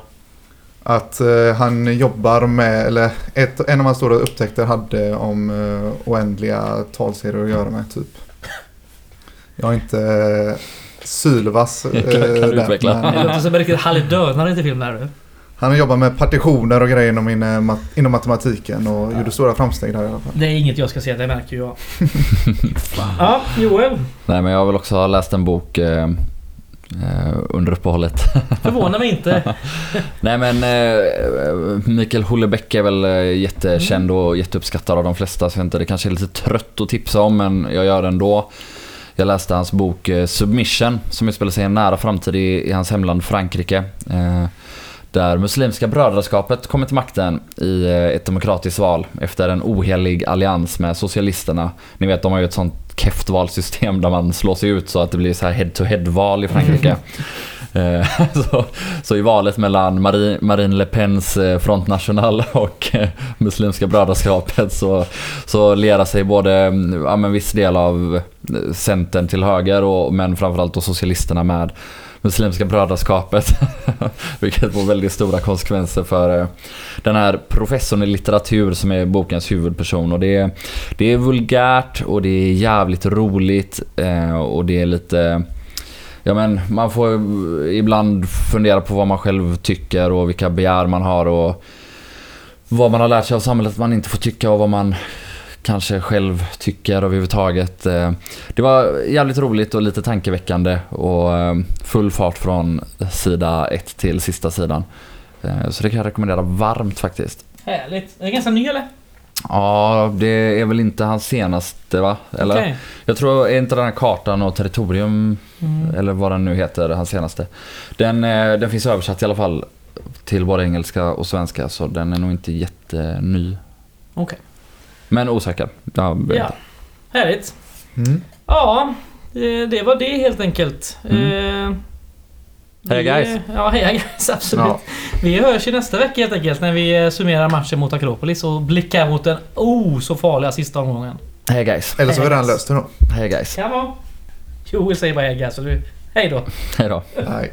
Att eh, han jobbar med, eller ett, en av hans stora upptäckter hade om eh, oändliga talserier att göra med typ. Jag är inte eh, sylvass. eh, Kan- kan du där, utveckla? men, Det låter som en riktigt halvdönare till film där du. Han jobbar med partitioner och grejer inom, inom, mat- inom matematiken och gjorde stora framsteg där i alla fall. Det är inget jag ska säga, det märker ju jag. ja, Joel. Nej men jag har väl också läst en bok eh, eh, under uppehållet. Förvånar mig inte. Nej men eh, Mikael Hullebeck är väl eh, jättekänd och jätteuppskattad av de flesta så jag inte, det kanske är lite trött att tipsa om men jag gör det ändå. Jag läste hans bok eh, Submission som utspelar sig i en nära framtid i, i hans hemland Frankrike. Eh, där Muslimska brödraskapet kommer till makten i eh, ett demokratiskt val efter en ohelig allians med socialisterna. Ni vet de har ju ett sånt keft valsystem där man slår sig ut så att det blir så här head-to-head val i Frankrike. Eh, så, så i valet mellan Marine, Marine Le Pens eh, Front National och eh, Muslimska brödraskapet så, så lerar sig både mm, ja, men viss del av Centern till höger och, men framförallt då socialisterna med Muslimska brödraskapet. Vilket får väldigt stora konsekvenser för den här professorn i litteratur som är bokens huvudperson. Och det, är, det är vulgärt och det är jävligt roligt och det är lite Ja men man får ibland fundera på vad man själv tycker och vilka begär man har och vad man har lärt sig av samhället att man inte får tycka och vad man kanske själv tycker överhuvudtaget. Eh, det var jävligt roligt och lite tankeväckande och eh, full fart från sida ett till sista sidan. Eh, så det kan jag rekommendera varmt faktiskt. Härligt. Är det ganska ny eller? Ja, det är väl inte hans senaste va? Eller? Okej. Jag tror, är inte den här kartan och territorium, Mm. eller vad den nu heter, hans senaste. Den, eh, den finns översatt i alla fall till både engelska och svenska, så den är nog inte jätteny. Okej. Men osäker. Ja. inte. Härligt. Mm. Ja, det, det var det helt enkelt. Mm. Eh, Heja, guys. Ja, heja guys. Absolut. Ja. Vi hörs ju nästa vecka helt enkelt när vi eh, summerar matchen mot Akropolis och blickar mot den oh så farliga sista omgången. Hej guys. Eller så har vi redan löst det då. Hej guys. Kan vara. Joel säger bara hej guys. så du- Hej då. Hej då.